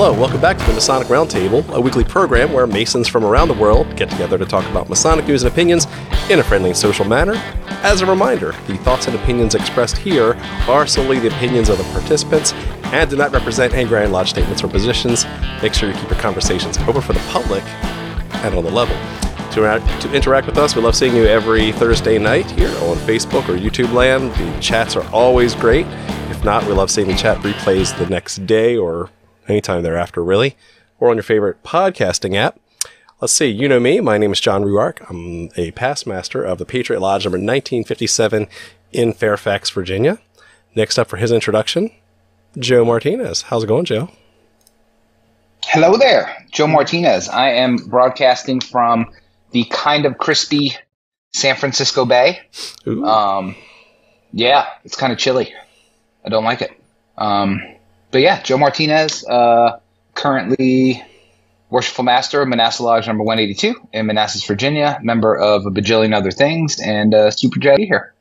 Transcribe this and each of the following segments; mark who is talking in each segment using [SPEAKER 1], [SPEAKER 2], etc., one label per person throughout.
[SPEAKER 1] Hello, welcome back to the Masonic Roundtable, a weekly program where Masons from around the world get together to talk about Masonic news and opinions in a friendly and social manner. As a reminder, the thoughts and opinions expressed here are solely the opinions of the participants and do not represent any Grand Lodge statements or positions. Make sure you keep your conversations open for the public and on the level. To, interact- to interact with us, we love seeing you every Thursday night here on Facebook or YouTube land. The chats are always great. If not, we love seeing the chat replays the next day or anytime thereafter, really, or on your favorite podcasting app. Let's see, you know me. My name is John Ruark. I'm a past master of the Patriot Lodge number 1957 in Fairfax, Virginia. Next up for his introduction, Joe Martinez. How's it going, Joe?
[SPEAKER 2] Hello there, Joe Martinez. I am broadcasting from the kind of crispy San Francisco Bay.
[SPEAKER 1] Ooh.
[SPEAKER 2] Um, yeah, it's kind of chilly. I don't like it. Um, but yeah, Joe Martinez, uh, currently Worshipful Master of Manassas Lodge number 182 in Manassas, Virginia, member of a bajillion other things, and uh, super jazzy here.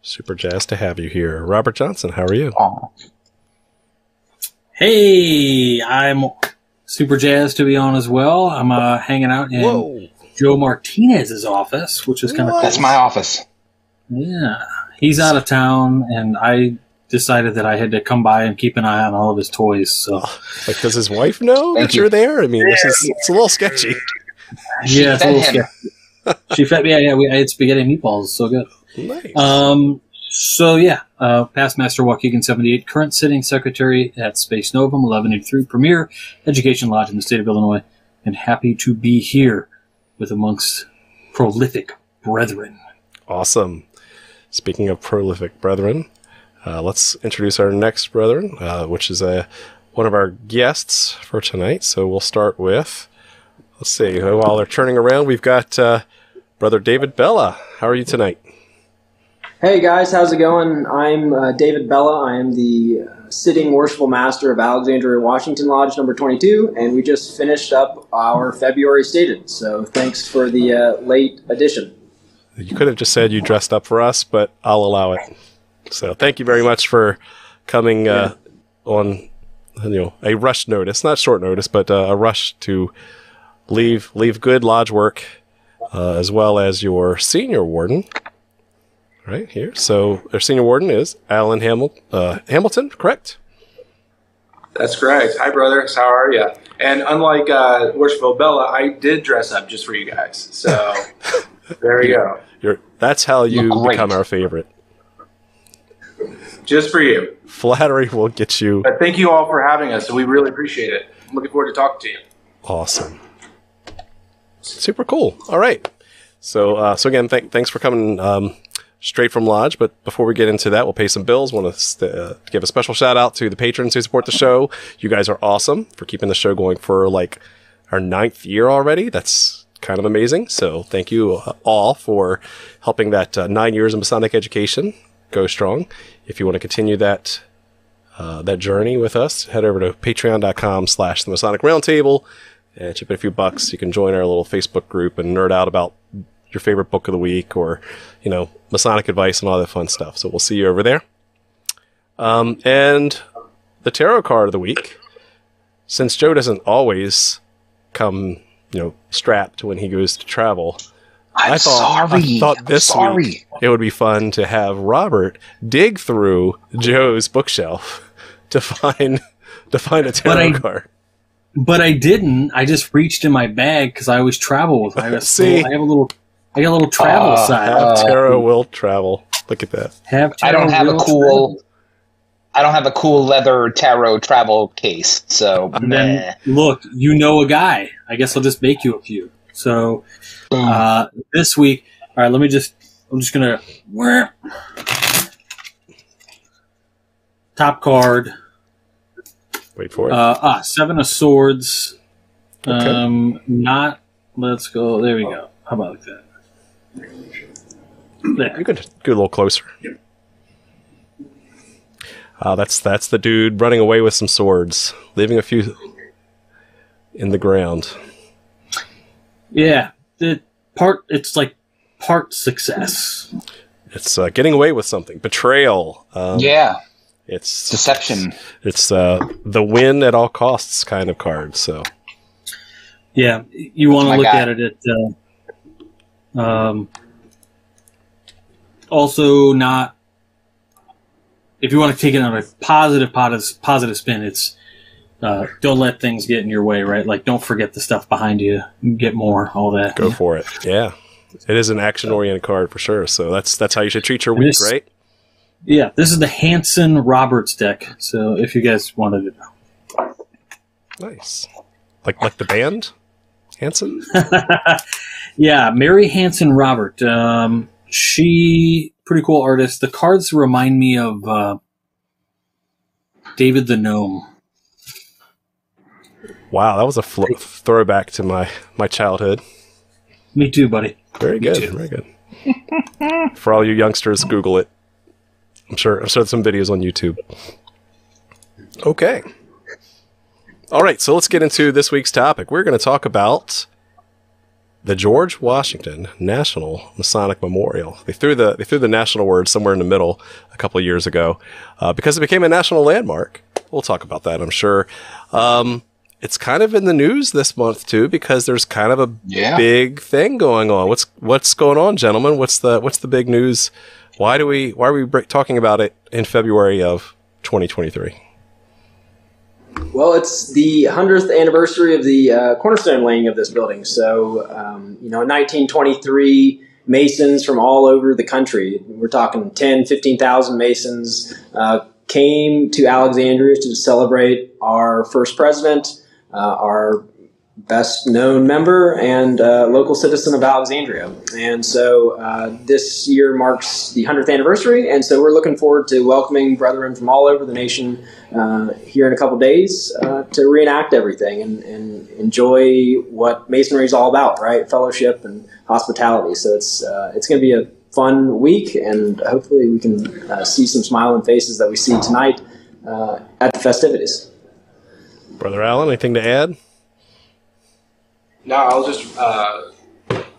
[SPEAKER 1] Super jazzed to have you here. Robert Johnson, how are you?
[SPEAKER 2] Aw.
[SPEAKER 3] Hey, I'm super jazzed to be on as well. I'm uh, hanging out in Joe Martinez's office, which is kind of cool.
[SPEAKER 2] That's my office.
[SPEAKER 3] Yeah, he's out of town, and I decided that I had to come by and keep an eye on all of his toys. So
[SPEAKER 1] Like, does his wife know
[SPEAKER 2] Thank
[SPEAKER 1] that
[SPEAKER 2] you.
[SPEAKER 1] you're there? I mean, this is it's a little sketchy.
[SPEAKER 3] yeah, it's a
[SPEAKER 2] fed
[SPEAKER 3] little
[SPEAKER 2] him.
[SPEAKER 3] She fed me. Yeah, yeah, we I had spaghetti and meatballs. So good.
[SPEAKER 1] Nice.
[SPEAKER 3] Um, so yeah, uh, past Master Waukegan 78, current sitting secretary at Spes Novum, 1183 Premier Education Lodge in the state of Illinois, and happy to be here with amongst prolific brethren.
[SPEAKER 1] Awesome. Speaking of prolific brethren, uh, let's introduce our next brethren, uh, which is a one of our guests for tonight. So we'll start with, let's see, while they're turning around, we've got uh, Brother David Bella. How are you tonight?
[SPEAKER 4] Hey guys, how's it going? I'm uh, David Bella. I am the uh, sitting worshipful master of Alexandria Washington Lodge number 22, and we just finished up our February stated. So thanks for the uh, late addition.
[SPEAKER 1] You could have just said you dressed up for us, but I'll allow it. So thank you very much for coming uh, on, you know, a rush notice, not short notice, but uh, a rush to leave leave good lodge work, uh, as well as your senior warden. Right here. So our senior warden is Alan Hamil- uh, Hamilton, correct?
[SPEAKER 5] That's correct. Hi, brothers. How are you? And unlike uh, Worshipful Bella, I did dress up just for you guys. So there you go.
[SPEAKER 1] You're, that's how you become our favorite.
[SPEAKER 5] Just for you.
[SPEAKER 1] Flattery will get you
[SPEAKER 5] But thank you all for having us. We really appreciate it. I'm looking forward to talking to you.
[SPEAKER 1] Awesome. Super cool. All right. So, uh, so again, th- thanks for coming um, straight from Lodge. But before we get into that, we'll pay some bills. Want to st- uh, give a special shout out to the patrons who support the show. You guys are awesome for keeping the show going for like our ninth year already. That's kind of amazing. So, thank you uh, all for helping that uh, nine years of Masonic education go strong. If you want to continue that uh, that journey with us, head over to patreon.com slash the Masonic Roundtable and chip in a few bucks. You can join our little Facebook group and nerd out about your favorite book of the week or, you know, Masonic advice and all that fun stuff. So we'll see you over there. Um, and the tarot card of the week, since Joe doesn't always come, you know, strapped when he goes to travel,
[SPEAKER 2] I'm
[SPEAKER 1] I thought,
[SPEAKER 2] sorry.
[SPEAKER 1] I thought this
[SPEAKER 2] sorry.
[SPEAKER 1] week it would be fun to have Robert dig through Joe's bookshelf to find to find a tarot
[SPEAKER 3] I-
[SPEAKER 1] card.
[SPEAKER 3] But I didn't. I just reached in my bag because I always travel with. I have,
[SPEAKER 1] See?
[SPEAKER 3] little- I have a little. I got a little travel
[SPEAKER 2] Uh,
[SPEAKER 3] side.
[SPEAKER 1] Have tarot will travel. Look at that.
[SPEAKER 3] Have
[SPEAKER 2] I don't have a
[SPEAKER 3] will
[SPEAKER 2] cool. I don't have a cool leather tarot travel case, so
[SPEAKER 3] Then look, you know a guy. I guess I'll just make you a few. So uh, this week, all right. Let me just. I'm just gonna. Top card.
[SPEAKER 1] Wait for it.
[SPEAKER 3] Uh, ah, seven of swords.
[SPEAKER 1] Okay.
[SPEAKER 3] Um, not. Let's go. There we go. How about like that? There.
[SPEAKER 1] you could go a little closer. Uh, that's that's the dude running away with some swords, leaving a few in the ground.
[SPEAKER 3] Yeah. The part. It's like part success.
[SPEAKER 1] It's uh, getting away with something, betrayal. Um,
[SPEAKER 2] yeah,
[SPEAKER 1] It's
[SPEAKER 2] Deception.
[SPEAKER 1] It's uh, the win at all costs kind of card. So
[SPEAKER 3] Yeah, you want to look
[SPEAKER 2] guy.
[SPEAKER 3] at it at. Uh, um, also, not if you want to take it on a positive, positive, positive spin. It's uh, don't let things get in your way, right? Like, don't forget the stuff behind you. Get more, all that.
[SPEAKER 1] go for it. Yeah, it is an action oriented card for sure. So that's that's how you should treat your week,
[SPEAKER 3] This-
[SPEAKER 1] right?
[SPEAKER 3] Yeah, this is the Hanson Roberts deck. So, if you guys wanted to know.
[SPEAKER 1] Nice. Like like the band, Hanson.
[SPEAKER 3] yeah, Mary Hanson Robert. Um, she pretty cool artist. The cards remind me of uh, David the Gnome.
[SPEAKER 1] Wow, that was a fl- throwback to my my childhood.
[SPEAKER 3] Me too, buddy.
[SPEAKER 1] Very good. Very good. For all you youngsters, Google it. I'm sure. I'm sure there's some videos on YouTube. Okay. All right. So let's get into this week's topic. We're going to talk about the George Washington National Masonic Memorial. They threw the they threw the national word somewhere in the middle a couple of years ago uh, because it became a national landmark. We'll talk about that, I'm sure. Um, it's kind of in the news this month too because there's kind of a
[SPEAKER 2] Yeah.
[SPEAKER 1] big thing going on. What's what's going on, gentlemen? What's the what's the big news? Why do we why are we break, talking about it in February of 2023?
[SPEAKER 4] Well, it's the 100th anniversary of the uh, cornerstone laying of this building. So, um, you know, in 1923, Masons from all over the country, we're talking 10, 15,000 Masons, uh, came to Alexandria to celebrate our first president, our best known member, and uh, local citizen of Alexandria. And so uh, this year marks the 100th anniversary. And so we're looking forward to welcoming brethren from all over the nation uh, here in a couple days uh, to reenact everything and, and enjoy what masonry is all about, right? Fellowship and hospitality. So it's uh, it's going to be a fun week, and hopefully we can uh, see some smiling faces that we see tonight uh, at the festivities.
[SPEAKER 1] Brother Allen, anything to add?
[SPEAKER 5] No, I'll just uh,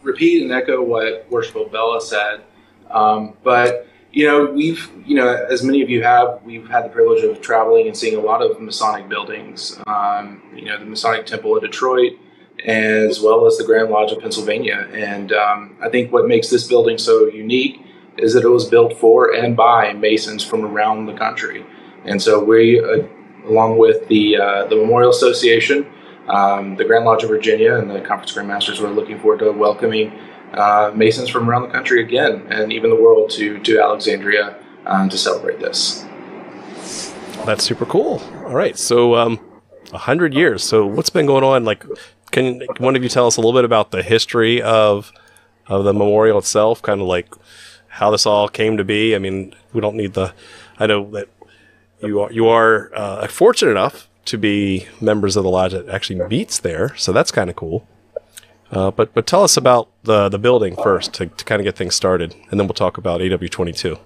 [SPEAKER 5] repeat and echo what Worshipful Bella said. Um, but you know, we've you know, as many of you have, we've had the privilege of traveling and seeing a lot of Masonic buildings. Um, you know, the Masonic Temple of Detroit, as well as the Grand Lodge of Pennsylvania. And um, I think what makes this building so unique is that it was built for and by Masons from around the country. And so we, uh, along with the uh, the Memorial Association um, the Grand Lodge of Virginia and the Conference Grand Masters were looking forward to welcoming uh, Masons from around the country again, and even the world, to to Alexandria um, to celebrate this.
[SPEAKER 1] That's super cool. All right, so um, hundred years. So what's been going on? Like, can one of you tell us a little bit about the history of of the memorial itself? Kind of like how this all came to be. I mean, we don't need the. I know that you are you are uh, fortunate enough to be members of the lodge that actually meets there, so that's kind of cool. Uh, but but tell us about the the building first to, to kind of get things started, and then we'll talk about AW twenty two.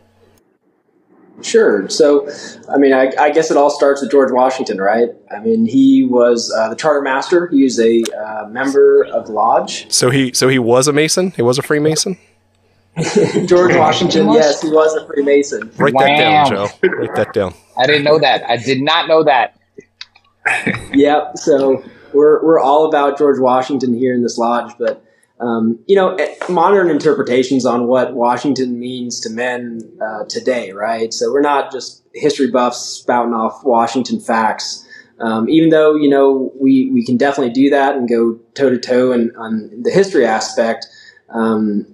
[SPEAKER 4] Sure. So, I mean, I, I guess it all starts with George Washington, right? I mean, he was uh, the charter master. He was a uh, member of the lodge.
[SPEAKER 1] So he so he was a Mason. He was a Freemason.
[SPEAKER 4] George Washington, yes, he was a Freemason.
[SPEAKER 1] Write that down, Joe. Write that down.
[SPEAKER 2] I didn't know that. I did not know that.
[SPEAKER 4] Yep. So we're we're all about George Washington here in this lodge, but um, you know, eh, modern interpretations on what Washington means to men uh, today, right? So we're not just history buffs spouting off Washington facts. Um, even though you know we we can definitely do that and go toe to toe and on the history aspect, um,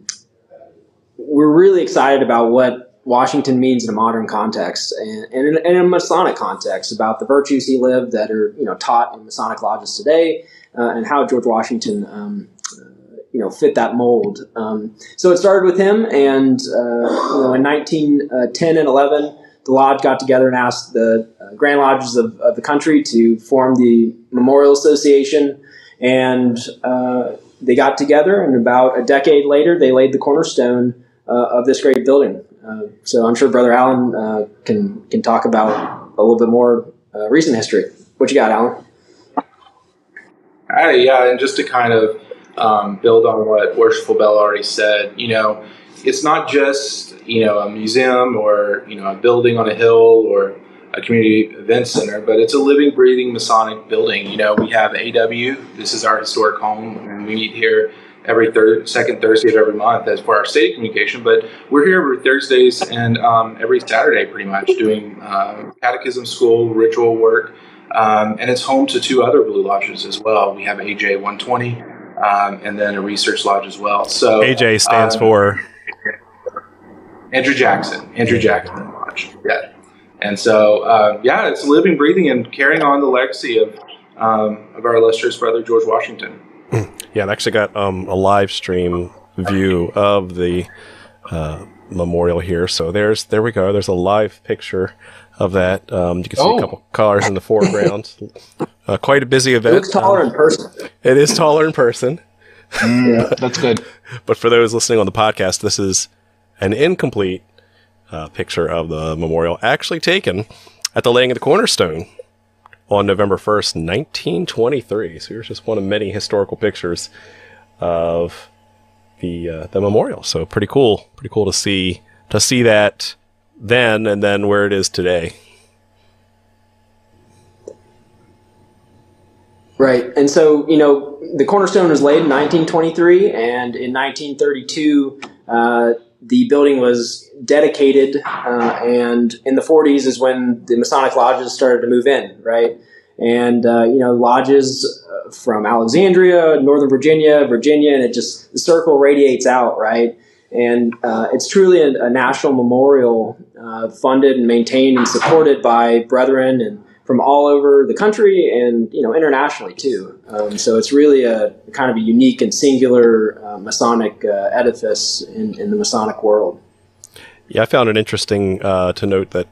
[SPEAKER 4] we're really excited about what Washington means in a modern context and, and, in, and in a Masonic context about the virtues he lived that are you know taught in Masonic lodges today, uh, and how George Washington um, uh, you know fit that mold. Um, so it started with him, and uh, you know in 1910 and 11, the lodge got together and asked the uh, Grand Lodges of, of the country to form the Memorial Association, and uh, they got together, and about a decade later, they laid the cornerstone uh, of this great building. Uh, so I'm sure Brother Allen uh, can can talk about a little bit more uh, recent history. What you got, Alan?
[SPEAKER 5] Hi, yeah, and just to kind of um, build on what Worshipful Bell already said, you know, it's not just you know a museum or you know a building on a hill or a community event center, but it's a living, breathing Masonic building. You know, we have AW. This is our historic home, and we meet here every third, second Thursday of every month as for our state communication. But we're here every Thursdays and um, every Saturday, pretty much, doing uh, catechism school, ritual work, um, and it's home to two other Blue Lodges as well. We have AJ 120, um, and then a research lodge as well. So
[SPEAKER 1] AJ stands
[SPEAKER 5] um,
[SPEAKER 1] for
[SPEAKER 5] Andrew Jackson. Andrew Jackson Lodge. Yeah. And so, uh, yeah, it's living, breathing, and carrying on the legacy of um, of our illustrious brother George Washington.
[SPEAKER 1] Yeah, I actually got um, a live stream view of the uh, memorial here. So there's there we go. There's a live picture of that. Um, you can see
[SPEAKER 2] Oh.
[SPEAKER 1] a couple cars in the foreground. uh, quite a busy
[SPEAKER 4] It
[SPEAKER 1] event.
[SPEAKER 4] looks taller in person.
[SPEAKER 1] it is taller in person.
[SPEAKER 2] Yeah, that's good.
[SPEAKER 1] But for those listening on the podcast, this is an incomplete uh, picture of the memorial actually taken at the laying of the cornerstone on November 1st, 1923. So here's just one of many historical pictures of the uh, the memorial. So pretty cool, pretty cool to see to see that then and then where it is today.
[SPEAKER 4] Right. And so, you know, the cornerstone was laid in 1923, and in 1932, uh, the building was dedicated, uh, and in the 40s is when the Masonic lodges started to move in, right? And, uh, you know, lodges uh, from Alexandria, Northern Virginia, Virginia, and it just, the circle radiates out, right? And uh, it's truly a, a national memorial uh, funded and maintained and supported by brethren and from all over the country and you know internationally too. Um, so it's really a kind of a unique and singular uh, Masonic uh, edifice in, in the Masonic world.
[SPEAKER 1] Yeah, I found it interesting uh, to note that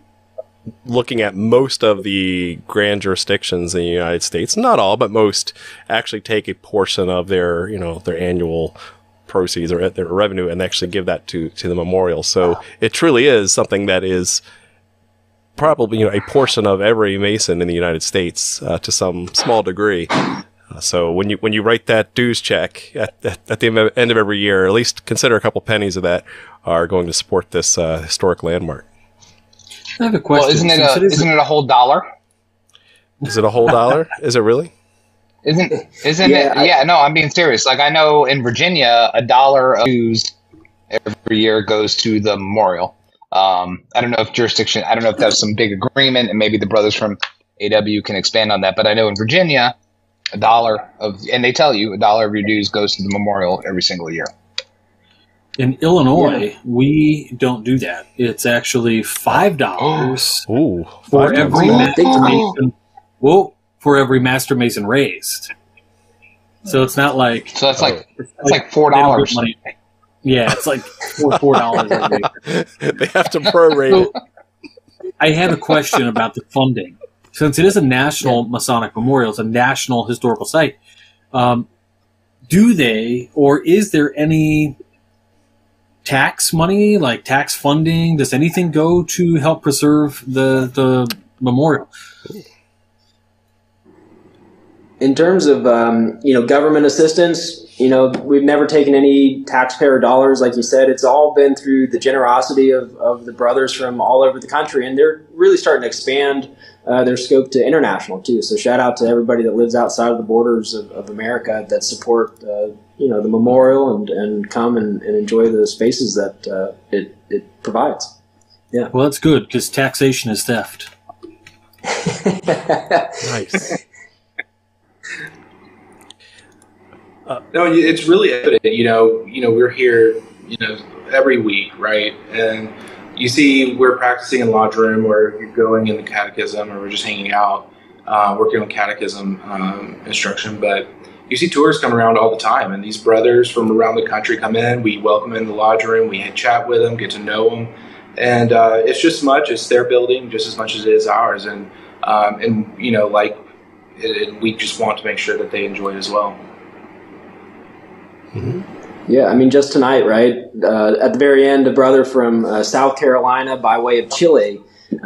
[SPEAKER 1] looking at most of the grand jurisdictions in the United States, not all, but most, actually take a portion of their, you know, their annual proceeds or their revenue and actually give that to to the memorial. So it truly is something that is probably you know a portion of every Mason in the United States uh, to some small degree. Uh, so when you when you write that dues check at, at, at the end of every year, at least consider a couple pennies of that are going to support this uh, historic landmark.
[SPEAKER 3] I have a question.
[SPEAKER 2] Well, isn't it a
[SPEAKER 3] is
[SPEAKER 2] isn't it a whole dollar?
[SPEAKER 1] Is it a whole dollar? Is it really?
[SPEAKER 2] Isn't isn't
[SPEAKER 4] Yeah,
[SPEAKER 2] it?
[SPEAKER 4] I-
[SPEAKER 2] yeah, no, I'm being serious. Like I know in Virginia, a dollar of dues every year goes to the memorial. Um, I don't know if jurisdiction. I don't know if that's some big agreement, and maybe the brothers from AW can expand on that. But I know in Virginia, a dollar of, and they tell you a dollar of your dues goes to the memorial every single year.
[SPEAKER 3] in Illinois, we don't do that. It's actually five dollars
[SPEAKER 1] Ooh,
[SPEAKER 3] for
[SPEAKER 1] five
[SPEAKER 3] every
[SPEAKER 1] times.
[SPEAKER 3] master mason. Well, for every master mason raised. So it's not like
[SPEAKER 2] So that's like
[SPEAKER 3] it's
[SPEAKER 2] that's like four
[SPEAKER 3] they don't get
[SPEAKER 2] dollars.
[SPEAKER 3] Money. Yeah, it's like four four dollars. every
[SPEAKER 1] they have to prorate it.
[SPEAKER 3] I have a question about the funding. Since it is a national Masonic memorial, it's a national historical site. Um, do they, or is there any tax money, like tax funding? Does anything go to help preserve the the memorial?
[SPEAKER 4] In terms of um, you know government assistance, you know we've never taken any taxpayer dollars, like you said. It's all been through the generosity of, of the brothers from all over the country, and they're really starting to expand uh, their scope to international too. So shout out to everybody that lives outside of the borders of, of America that support uh, you know the memorial and, and come and, and enjoy the spaces that uh, it it provides. Yeah.
[SPEAKER 3] Well, that's good because taxation is theft.
[SPEAKER 1] Nice.
[SPEAKER 5] No, it's really evident. You know, you know, we're here, you know, every week, right? And you see, we're practicing in lodge room, or you're going in the catechism, or we're just hanging out, uh, working on catechism um, instruction. But you see tourists come around all the time, and these brothers from around the country come in. We welcome them in the lodge room. We chat with them, get to know them, and uh, it's just as much it's their building, just as much as it is ours. And um, and you know, like, it, it, we just want to make sure that they enjoy it as well.
[SPEAKER 4] Yeah, I mean, just tonight, right? Uh, at the very end, a brother from uh, South Carolina by way of Chile,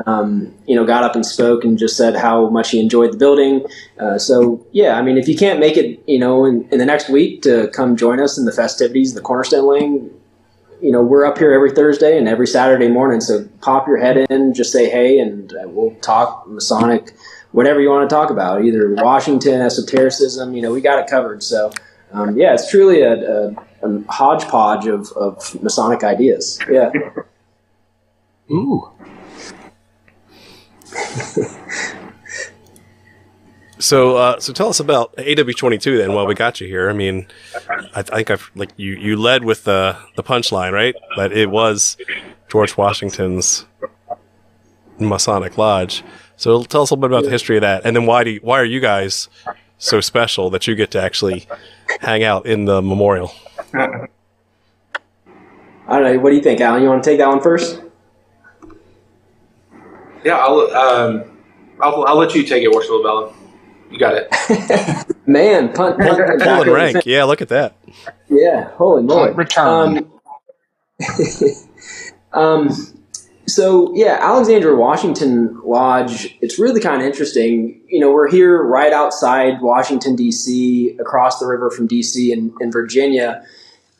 [SPEAKER 4] um, you know, got up and spoke and just said how much he enjoyed the building. Uh, so, yeah, I mean, if you can't make it, you know, in, in the next week to come join us in the festivities, the Cornerstone Laying, you know, we're up here every Thursday and every Saturday morning. So pop your head in, just say hey, and uh, we'll talk Masonic, whatever you want to talk about, either Washington, esotericism. You know, we got it covered. So um, yeah, it's truly a, a, a hodgepodge of, of Masonic ideas. Yeah.
[SPEAKER 3] Ooh.
[SPEAKER 1] So, uh, so tell us about AW22 then. While we got you here, I mean, I, I think I've like you. You led with the the punchline, right? That it was George Washington's Masonic Lodge. So, tell us a little bit about the history of that, and then why do you, why are you guys so special that you get to actually hang out in the memorial?
[SPEAKER 4] I don't know. What do you think, Alan? You want to take that one first?
[SPEAKER 5] Yeah, I'll um, I'll, I'll let you take it, Worshipful Bella. You got it.
[SPEAKER 4] Man, punt, punt, punt back
[SPEAKER 1] Pulling rank, yeah. Look at that.
[SPEAKER 4] Yeah, holy moly.
[SPEAKER 2] Return.
[SPEAKER 4] Um, um, so yeah, Alexandria Washington Lodge. It's really kind of interesting. You know, we're here right outside Washington D.C., across the river from D.C. in, in Virginia.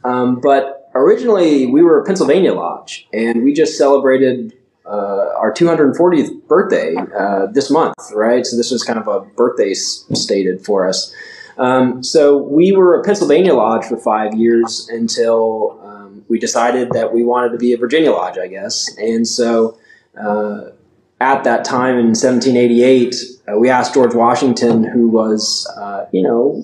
[SPEAKER 4] Um, but originally, we were a Pennsylvania lodge, and we just celebrated uh, our 240th birthday uh, this month, right? So this was kind of a birthday s- stated for us. Um, so we were a Pennsylvania lodge for five years until um, we decided that we wanted to be a Virginia lodge, I guess. And so uh, at that time in 1788, uh, we asked George Washington, who was, uh, you know,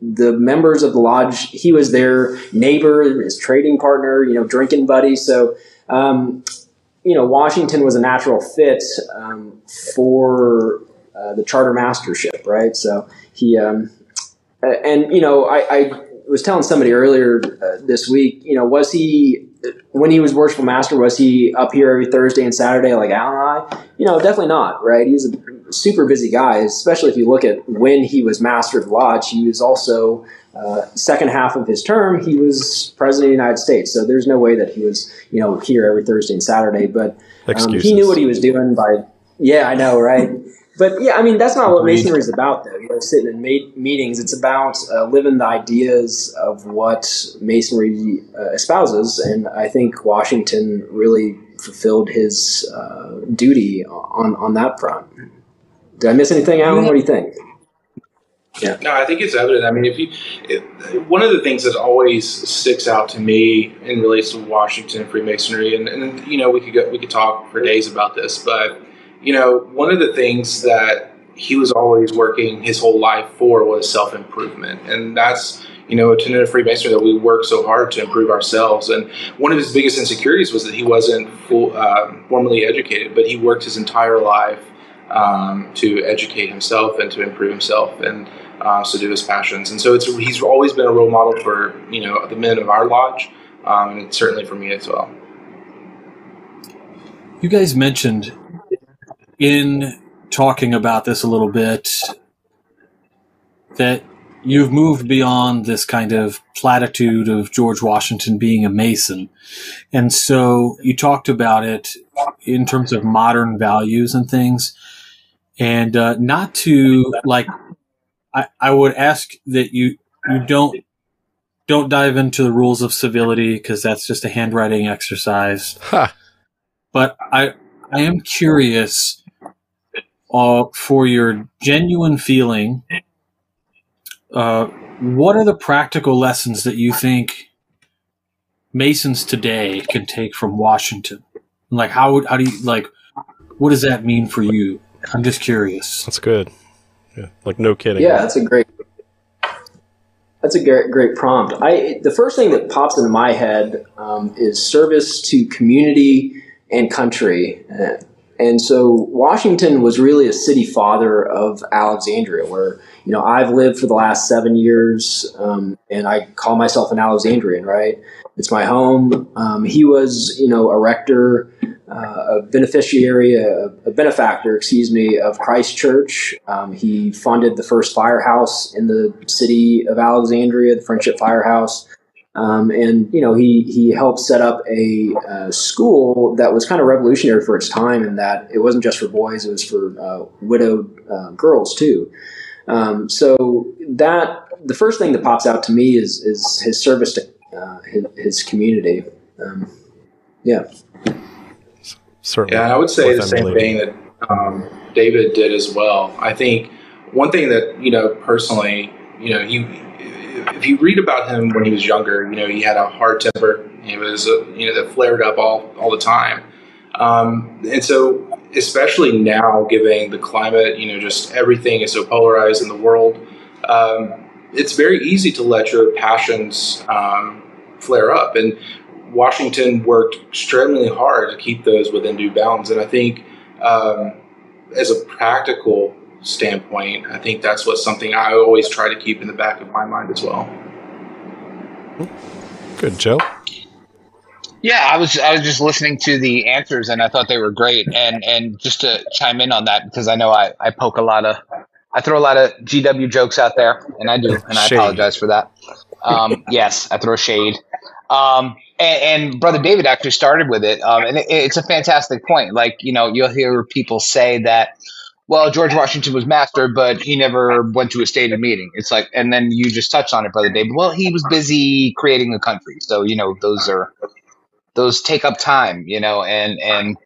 [SPEAKER 4] the members of the lodge, he was their neighbor, his trading partner, you know, drinking buddy. So, um, you know, Washington was a natural fit um, for uh, the charter mastership, right? So he, um, uh, and you know, I, I was telling somebody earlier uh, this week, you know, was he when he was worshipful master? Was he up here every Thursday and Saturday like Alan and I? You know, definitely not, right? He's a super busy guy, especially if you look at when he was master of the lodge. He was also uh, second half of his term, he was president of the United States. So there's no way that he was, you know, here every Thursday and Saturday. But um, he knew what he was doing by. Yeah, I know, right? But yeah, I mean that's not what masonry is about, though. You know, sitting in ma- meetings, it's about uh, living the ideas of what masonry uh, espouses, and I think Washington really fulfilled his uh, duty on on that front. Did I miss anything, Alan? What do you think? Yeah.
[SPEAKER 5] No, I think it's evident. I mean, if you, it, one of the things that always sticks out to me in relates to Washington and Freemasonry, and, and you know, we could go, we could talk for days about this, but you know, one of the things that he was always working his whole life for was self improvement, and that's you know a tenet of Freemasonry that we work so hard to improve ourselves. And one of his biggest insecurities was that he wasn't full, um, formally educated, but he worked his entire life um, to educate himself and to improve himself and uh, subdue his passions. And so it's he's always been a role model for you know the men of our lodge, um, and certainly for me as well.
[SPEAKER 3] You guys mentioned in talking about this a little bit that you've moved beyond this kind of platitude of George Washington being a Mason. And so you talked about it in terms of modern values and things. And uh, not to like, I, I would ask that you you don't don't dive into the rules of civility because that's just a handwriting exercise
[SPEAKER 1] Ha.
[SPEAKER 3] but I I am curious uh, for your genuine feeling. Uh, what are the practical lessons that you think Masons today can take from Washington? Like how would how do you like what does that mean for you? I'm just curious.
[SPEAKER 1] That's good. Yeah, like no kidding.
[SPEAKER 4] Yeah, that's a great. That's a great, great prompt. I the first thing that pops into my head um, is service to community and country, Uh, and so Washington was really a city father of Alexandria, where you know I've lived for the last seven years, um, and I call myself an Alexandrian. Right, it's my home. Um, he was, you know, a rector uh, a beneficiary, a, a benefactor, excuse me, of Christ Church. Um, he funded the first firehouse in the city of Alexandria, the Friendship Firehouse. Um, and you know he he helped set up a uh, school that was kind of revolutionary for its time in that it wasn't just for boys; it was for uh, widowed uh, girls too. Um, so that the first thing that pops out to me is is his service to uh, his, his community. um, yeah.
[SPEAKER 1] Certainly.
[SPEAKER 5] Yeah, I would say the same thing that um, David did as well. I think one thing that you know personally, you know, he if you read about him when he was younger, you know, he had a hard temper. He was, uh, you know, that flared up all all the time. Um, and so, especially now, given the climate, you know, just everything is so polarized in the world, um, it's very easy to let your passions um, flare up. And Washington worked extremely hard to keep those within due bounds. And I think, um, as a practical standpoint, I think that's what something I always try to keep in the back of my mind as well.
[SPEAKER 1] Good, Joe.
[SPEAKER 2] Yeah, I was I was just listening to the answers and I thought they were great. And and just to chime in on that because I know I, I poke a lot of I throw a lot of GW jokes out there and I do and I
[SPEAKER 1] Shade.
[SPEAKER 2] apologize for that. Um, yes, I throw shade. Um, and, and brother David actually started with it, um, and it, it's a fantastic point. Like you know, you'll hear people say that, well, George Washington was master, but he never went to a stated meeting. It's like, and then you just touched on it, brother David. Well, he was busy creating a country, so you know those are those take up time, you know, and and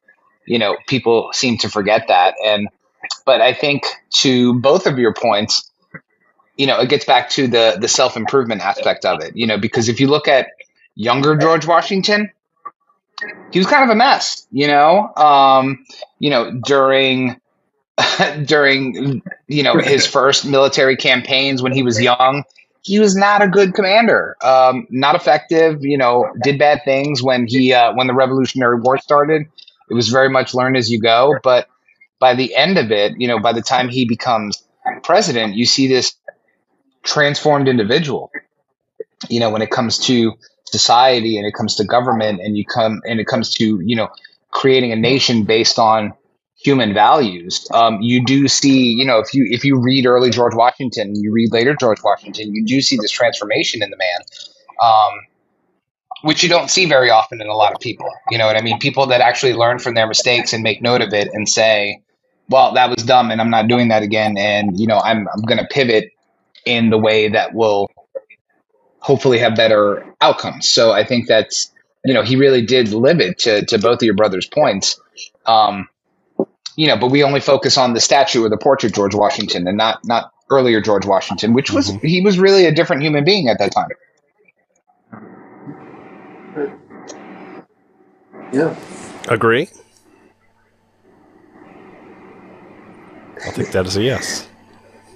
[SPEAKER 2] you know people seem to forget that. And but I think to both of your points, you know, it gets back to the the self improvement aspect of it, you know, because if you look at younger George Washington, he was kind of a mess, you know, um, you know during during you know his first military campaigns when he was young he was not a good commander. Um, not effective you know did bad things when he uh, when the revolutionary war started. It was very much learn as you go. But by the end of it you know by the time he becomes president you see this transformed individual you know when it comes to society and it comes to government and you come and it comes to you know creating a nation based on human values. Um, you do see you know if you if you read early george washington you read later george washington you do see this transformation in the man um, which you don't see very often in a lot of people. You know what i mean? People that actually learn from their mistakes and make note of it and say well that was dumb and i'm not doing that again and you know i'm, I'm going to pivot in the way that will hopefully have better outcomes. So i think that's you know he really did live it to, to both of your brothers points. Um, you know, but we only focus on the statue or the portrait George Washington and not not earlier George Washington, which was mm-hmm. he was really a different human being at that time.
[SPEAKER 4] Yeah.
[SPEAKER 1] Agree? I think that is a yes.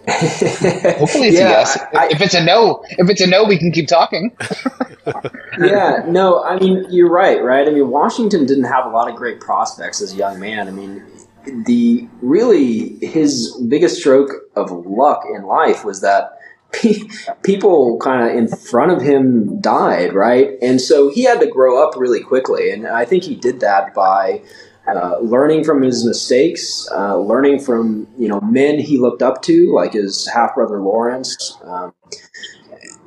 [SPEAKER 2] Hopefully it's
[SPEAKER 4] Yeah,
[SPEAKER 2] a yes.
[SPEAKER 4] I-
[SPEAKER 2] if it's a no, if it's a no, we can keep talking.
[SPEAKER 4] yeah, no, I mean you're right, right? I mean Washington didn't have a lot of great prospects as a young man. I mean, the really his biggest stroke of luck in life was that pe- people kind of in front of him died, right? And so he had to grow up really quickly, and I think he did that by uh, learning from his mistakes, uh, learning from you know men he looked up to, like his half brother Lawrence, um,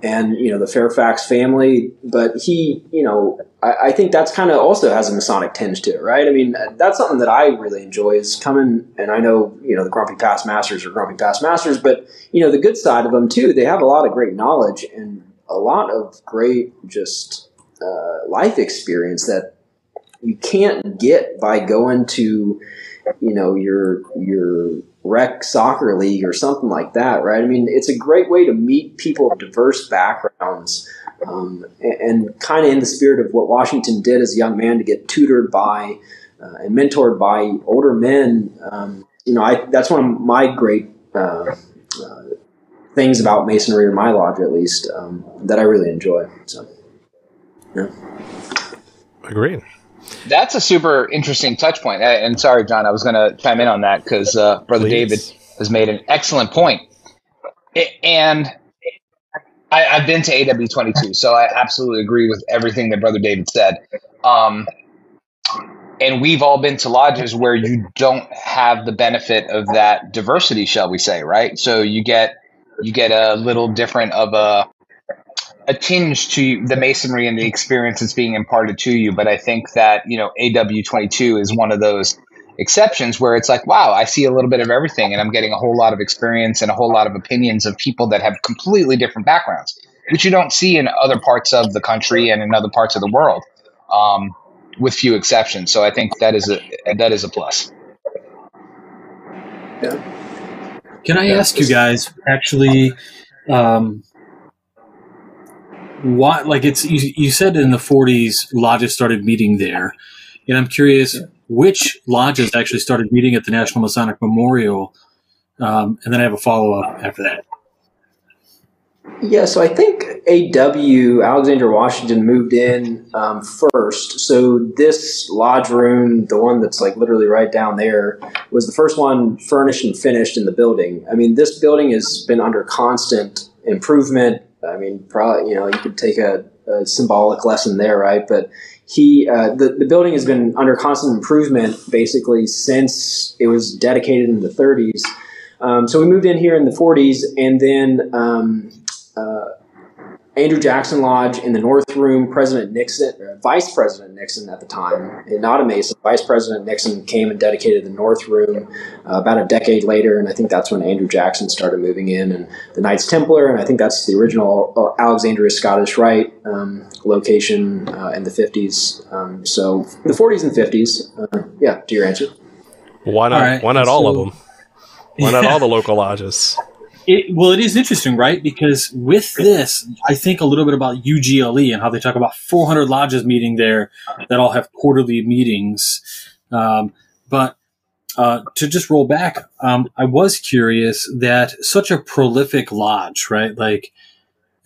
[SPEAKER 4] and you know the Fairfax family. But he, you know, I, I think that's kind of also has a Masonic tinge to it, right? I mean, that's something that I really enjoy is coming, and I know you know the Grumpy Past Masters are Grumpy Past Masters, but you know the good side of them too. They have a lot of great knowledge and a lot of great just uh, life experience that you can't get by going to you know your your rec soccer league or something like that right i mean it's a great way to meet people of diverse backgrounds um, and, and kind of in the spirit of what washington did as a young man to get tutored by uh, and mentored by older men um, you know I, that's one of my great uh, uh, things about masonry or my lodge at least um, that i really enjoy so yeah.
[SPEAKER 1] Agreed.
[SPEAKER 2] That's a super interesting touch point. And and sorry, John, I was going to chime in on that because uh, brother
[SPEAKER 1] Please.
[SPEAKER 2] David has made an excellent point. And I, I've been to AW22, so I absolutely agree with everything that brother David said. Um, and we've all been to lodges where you don't have the benefit of that diversity, shall we say, right? So you get you get a little different of a a tinge to the masonry and the experience that's being imparted to you. But I think that you know AW22 is one of those exceptions where it's like, wow, I see a little bit of everything, and I'm getting a whole lot of experience and a whole lot of opinions of people that have completely different backgrounds, which you don't see in other parts of the country and in other parts of the world. um, with few exceptions. So I think that is a that is a plus. Yeah.
[SPEAKER 3] Can I ask you guys actually, um, what like it's you, you said in the 40s lodges started meeting there, and I'm curious which lodges actually started meeting at the National Masonic Memorial, um, and then I have a follow up after that.
[SPEAKER 4] Yeah, so I think AW Alexander Washington moved in um, first. So this lodge room, the one that's like literally right down there, was the first one furnished and finished in the building. I mean, this building has been under constant improvement. I mean, probably you know you could take a, a symbolic lesson there, right? But he uh, the the building has been under constant improvement basically since it was dedicated in the 30s. Um, so we moved in here in the 40s, and then. Um, uh, Andrew Jackson Lodge in the North Room, President Nixon, uh, Vice President Nixon at the time, and not a Mason, Vice President Nixon came and dedicated the North Room uh, about a decade later, and I think that's when Andrew Jackson started moving in, and the Knights Templar, and I think that's the original uh, Alexandria Scottish Rite um, location uh, in the 50s. Um, so the 40s and 50s, uh, yeah, to your answer.
[SPEAKER 1] Why not?
[SPEAKER 3] All right,
[SPEAKER 1] why not all of them? Why not all the local lodges?
[SPEAKER 3] It, well, it is interesting, right? Because with this, I think a little bit about UGLE and how they talk about 400 lodges meeting there that all have quarterly meetings. Um, but uh, to just roll back, um, I was curious that such a prolific lodge, right? Like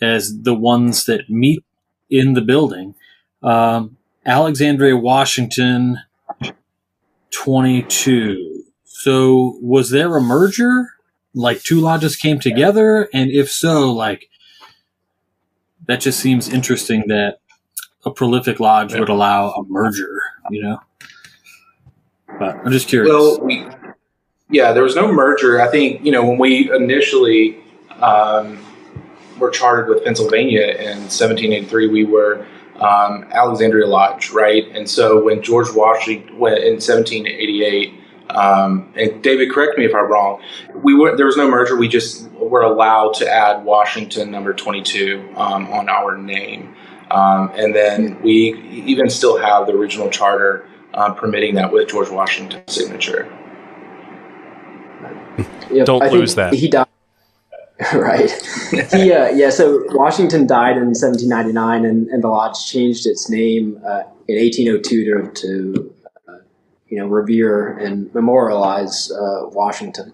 [SPEAKER 3] as the ones that meet in the building, um, Alexandria, Washington, 22. So was there a merger? Like two lodges came together and if so like that just seems interesting that a prolific lodge would allow a merger you know but i'm just curious
[SPEAKER 5] Well, we, yeah, there was no merger. I think you know when we initially um, were chartered with Pennsylvania in 1783, we were um, Alexandria Lodge, right? And so when George Washington went in 1788, um, and David, correct me if I'm wrong, we were there was no merger. We just were allowed to add Washington number 22 um, on our name, um, and then we even still have the original charter uh, permitting that with George Washington's signature.
[SPEAKER 4] Yep,
[SPEAKER 1] Don't
[SPEAKER 4] I
[SPEAKER 1] lose that.
[SPEAKER 4] He died. right. He, uh, yeah, so Washington died in 1799, and, and the lodge changed its name uh, in 1802 to, to you know, revere and memorialize uh, Washington.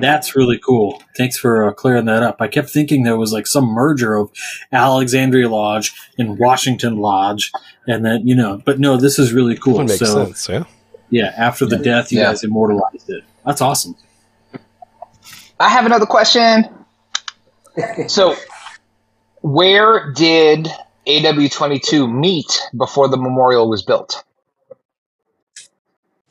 [SPEAKER 3] that's really cool thanks for uh, clearing that up i kept thinking there was like some merger of alexandria lodge and washington lodge and then you know but no this is really cool
[SPEAKER 1] Would make
[SPEAKER 3] so
[SPEAKER 1] sense. Yeah.
[SPEAKER 3] yeah after the death you
[SPEAKER 2] Yeah.
[SPEAKER 3] guys immortalized it that's awesome
[SPEAKER 2] I have another question. so, where did AW22 meet before the memorial was built?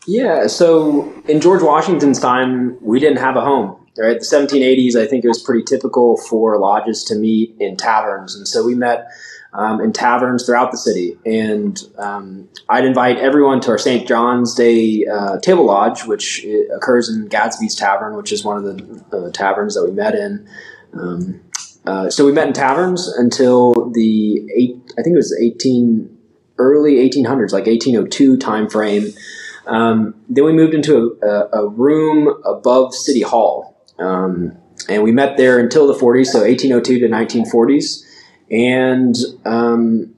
[SPEAKER 4] Yeah, so in George Washington's time, we didn't have a home. Right, the 1780s, I think it was pretty typical for lodges to meet in taverns, and so we met um, in taverns throughout the city. And um, I'd invite everyone to our St. John's Day uh, table lodge, which uh, occurs in Gadsby's Tavern, which is one of the uh, taverns that we met in. Um, uh, so we met in taverns until the eight, I think it was 18 early 1800s, like 1802 time frame. Um, then we moved into a, a, room above City Hall. Um, and we met there until the 40s, so 1802 to 1940s. And um,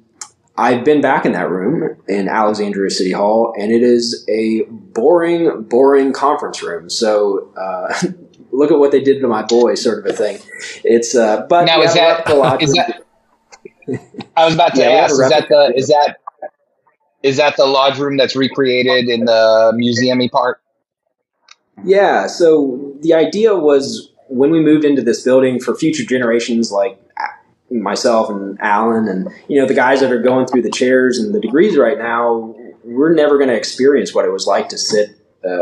[SPEAKER 4] I've been back in that room in Alexandria City Hall, and it is a boring, boring conference room. So uh, look at what they did to my boy, sort of a thing. It's uh, but
[SPEAKER 2] Now, is that-
[SPEAKER 4] replica lodge
[SPEAKER 2] is
[SPEAKER 4] room.
[SPEAKER 2] I was about to
[SPEAKER 4] Yeah,
[SPEAKER 2] ask: is that the is that is that the lodge room that's recreated in the museumy part?
[SPEAKER 4] Yeah, so the idea was when we moved into this building for future generations like myself and Alan and you know the guys that are going through the chairs and the degrees right now, we're never going to experience what it was like to sit uh,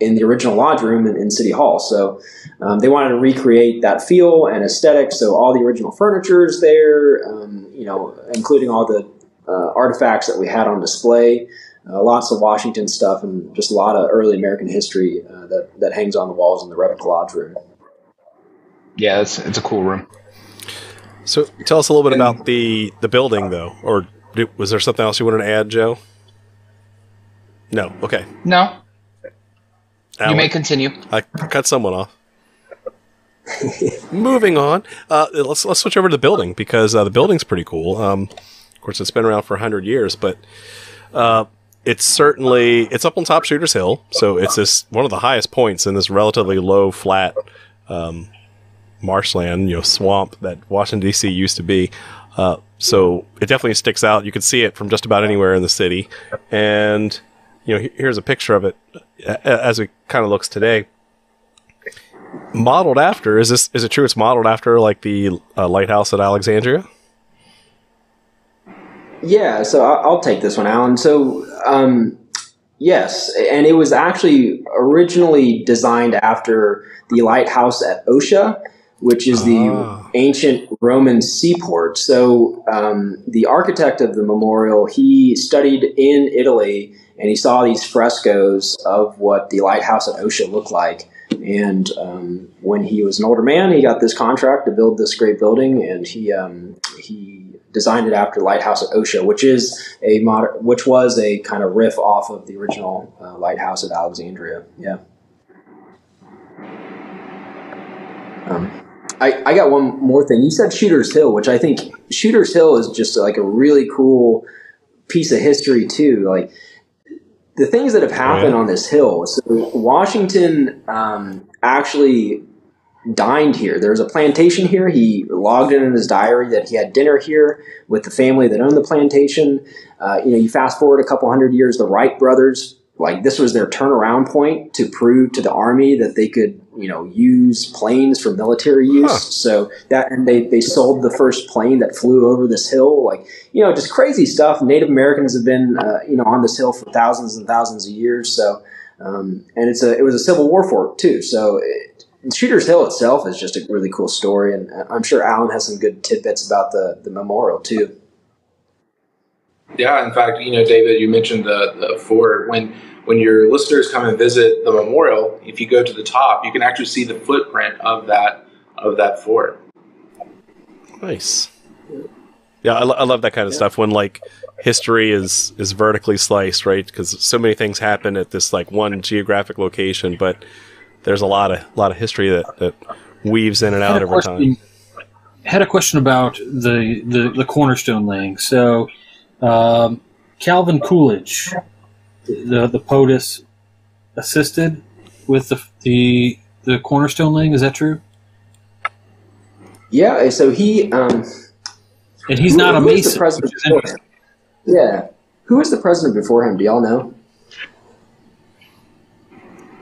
[SPEAKER 4] in the original lodge room in, in City Hall. So um, they wanted to recreate that feel and aesthetic. So all the original furniture is there, um, you know, including all the uh, artifacts that we had on display uh, lots of Washington stuff and just a lot of early American history uh, that, that hangs on the walls in the Replica Lodge room.
[SPEAKER 2] Yeah, it's it's a cool room.
[SPEAKER 1] So tell us a little bit about the the building, though, or do, was there something else you wanted to add, Joe? No. Okay.
[SPEAKER 2] No, you may continue.
[SPEAKER 1] I cut someone off. Moving on, uh, let's let's switch over to the building because uh, the building's pretty cool. Um, of course, it's been around for hundred years, but uh, it's certainly it's up on top Shooters Hill, so it's this one of the highest points in this relatively low, flat um, marshland, you know, swamp that Washington D.C. used to be. Uh, so it definitely sticks out. You can see it from just about anywhere in the city, and you know, here's a picture of it as it kind of looks today modeled after is this is it true it's modeled after like the uh, lighthouse at alexandria
[SPEAKER 4] Yeah, so I'll take this one, Alan. So, um, yes, and it was actually originally designed after the lighthouse at Ostia, which is the
[SPEAKER 1] Ah.
[SPEAKER 4] ancient Roman seaport. So, um, the architect of the memorial he studied in Italy, and he saw these frescoes of what the lighthouse at Ostia looked like. And um, when he was an older man, he got this contract to build this great building, and he um, he designed it after Lighthouse at Ostia, which is a moder- which was a kind of riff off of the original uh, lighthouse at Alexandria. Yeah. Um, I, I got one more thing. You said Shooter's Hill, which I think Shooter's Hill is just like a really cool piece of history too. Like the things that have happened
[SPEAKER 1] yeah.
[SPEAKER 4] on this hill. So Washington um, actually dined here. There was a plantation here. He logged in in his diary that he had dinner here with the family that owned the plantation. Uh, you know, you fast forward a couple hundred years, the Wright brothers, like this was their turnaround point to prove to the army that they could, you know, use planes for military use.
[SPEAKER 1] Huh.
[SPEAKER 4] So that, and they, they sold the first plane that flew over this hill. Like, you know, just crazy stuff. Native Americans have been, uh, you know, on this hill for thousands and thousands of years. So, um, and it's a, it was a Civil War fort too. So it, Shooter's Hill itself is just a really cool story, and I'm sure Alan has some good tidbits about the, the memorial too.
[SPEAKER 5] Yeah, in fact, you know, David, you mentioned the, the fort. When when your listeners come and visit the memorial, if you go to the top, you can actually see the footprint of that of that fort.
[SPEAKER 1] nice yeah i, lo- I love that kind of stuff when like history is is vertically sliced right because so many things happen at this like one geographic location but there's a lot of lot of history that that weaves in and out
[SPEAKER 3] a
[SPEAKER 1] over time
[SPEAKER 3] had a question about the, the, the cornerstone laying. So, um, Calvin Coolidge, the the POTUS, assisted with the the the cornerstone laying. Is that true?
[SPEAKER 4] Yeah, so he um,
[SPEAKER 3] And he's
[SPEAKER 4] Who-
[SPEAKER 3] not a
[SPEAKER 4] who is the
[SPEAKER 3] mason. which is interesting.
[SPEAKER 4] yeah, who was the president before him? Do y'all know?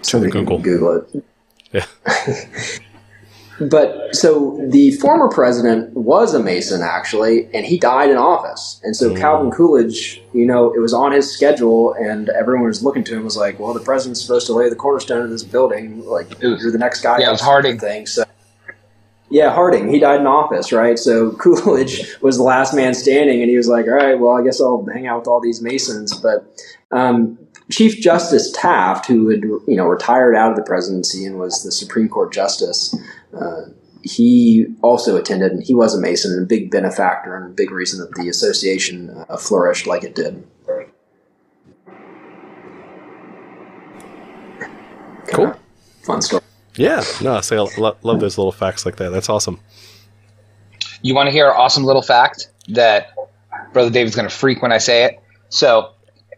[SPEAKER 1] Somebody
[SPEAKER 4] can
[SPEAKER 1] Google.
[SPEAKER 4] Google it.
[SPEAKER 1] Yeah.
[SPEAKER 4] But so the former president was a Mason actually, and he died in office. And so
[SPEAKER 1] Mm.
[SPEAKER 4] Calvin Coolidge, you know, it was on his schedule, and everyone was looking to him was like, "Well, the president's supposed to lay the cornerstone of this building. Like,
[SPEAKER 2] was-
[SPEAKER 4] you're the next guy."
[SPEAKER 2] yeah, it was Harding.
[SPEAKER 4] Thing. So, yeah, Harding. He died in office, right? So Coolidge was the last man standing, and he was like, "All right, well, I guess I'll hang out with all these Masons." But um, Chief Justice Taft, who had you know retired out of the presidency and was the Supreme Court justice, uh, he also attended, and he was a Mason and a big benefactor and a big reason that the association uh, flourished like it did.
[SPEAKER 1] Cool.
[SPEAKER 4] Fun story.
[SPEAKER 1] yeah no i say I lo- love those little facts like that that's awesome
[SPEAKER 2] You want to hear an awesome little fact that Brother David's going to freak when I say it? So,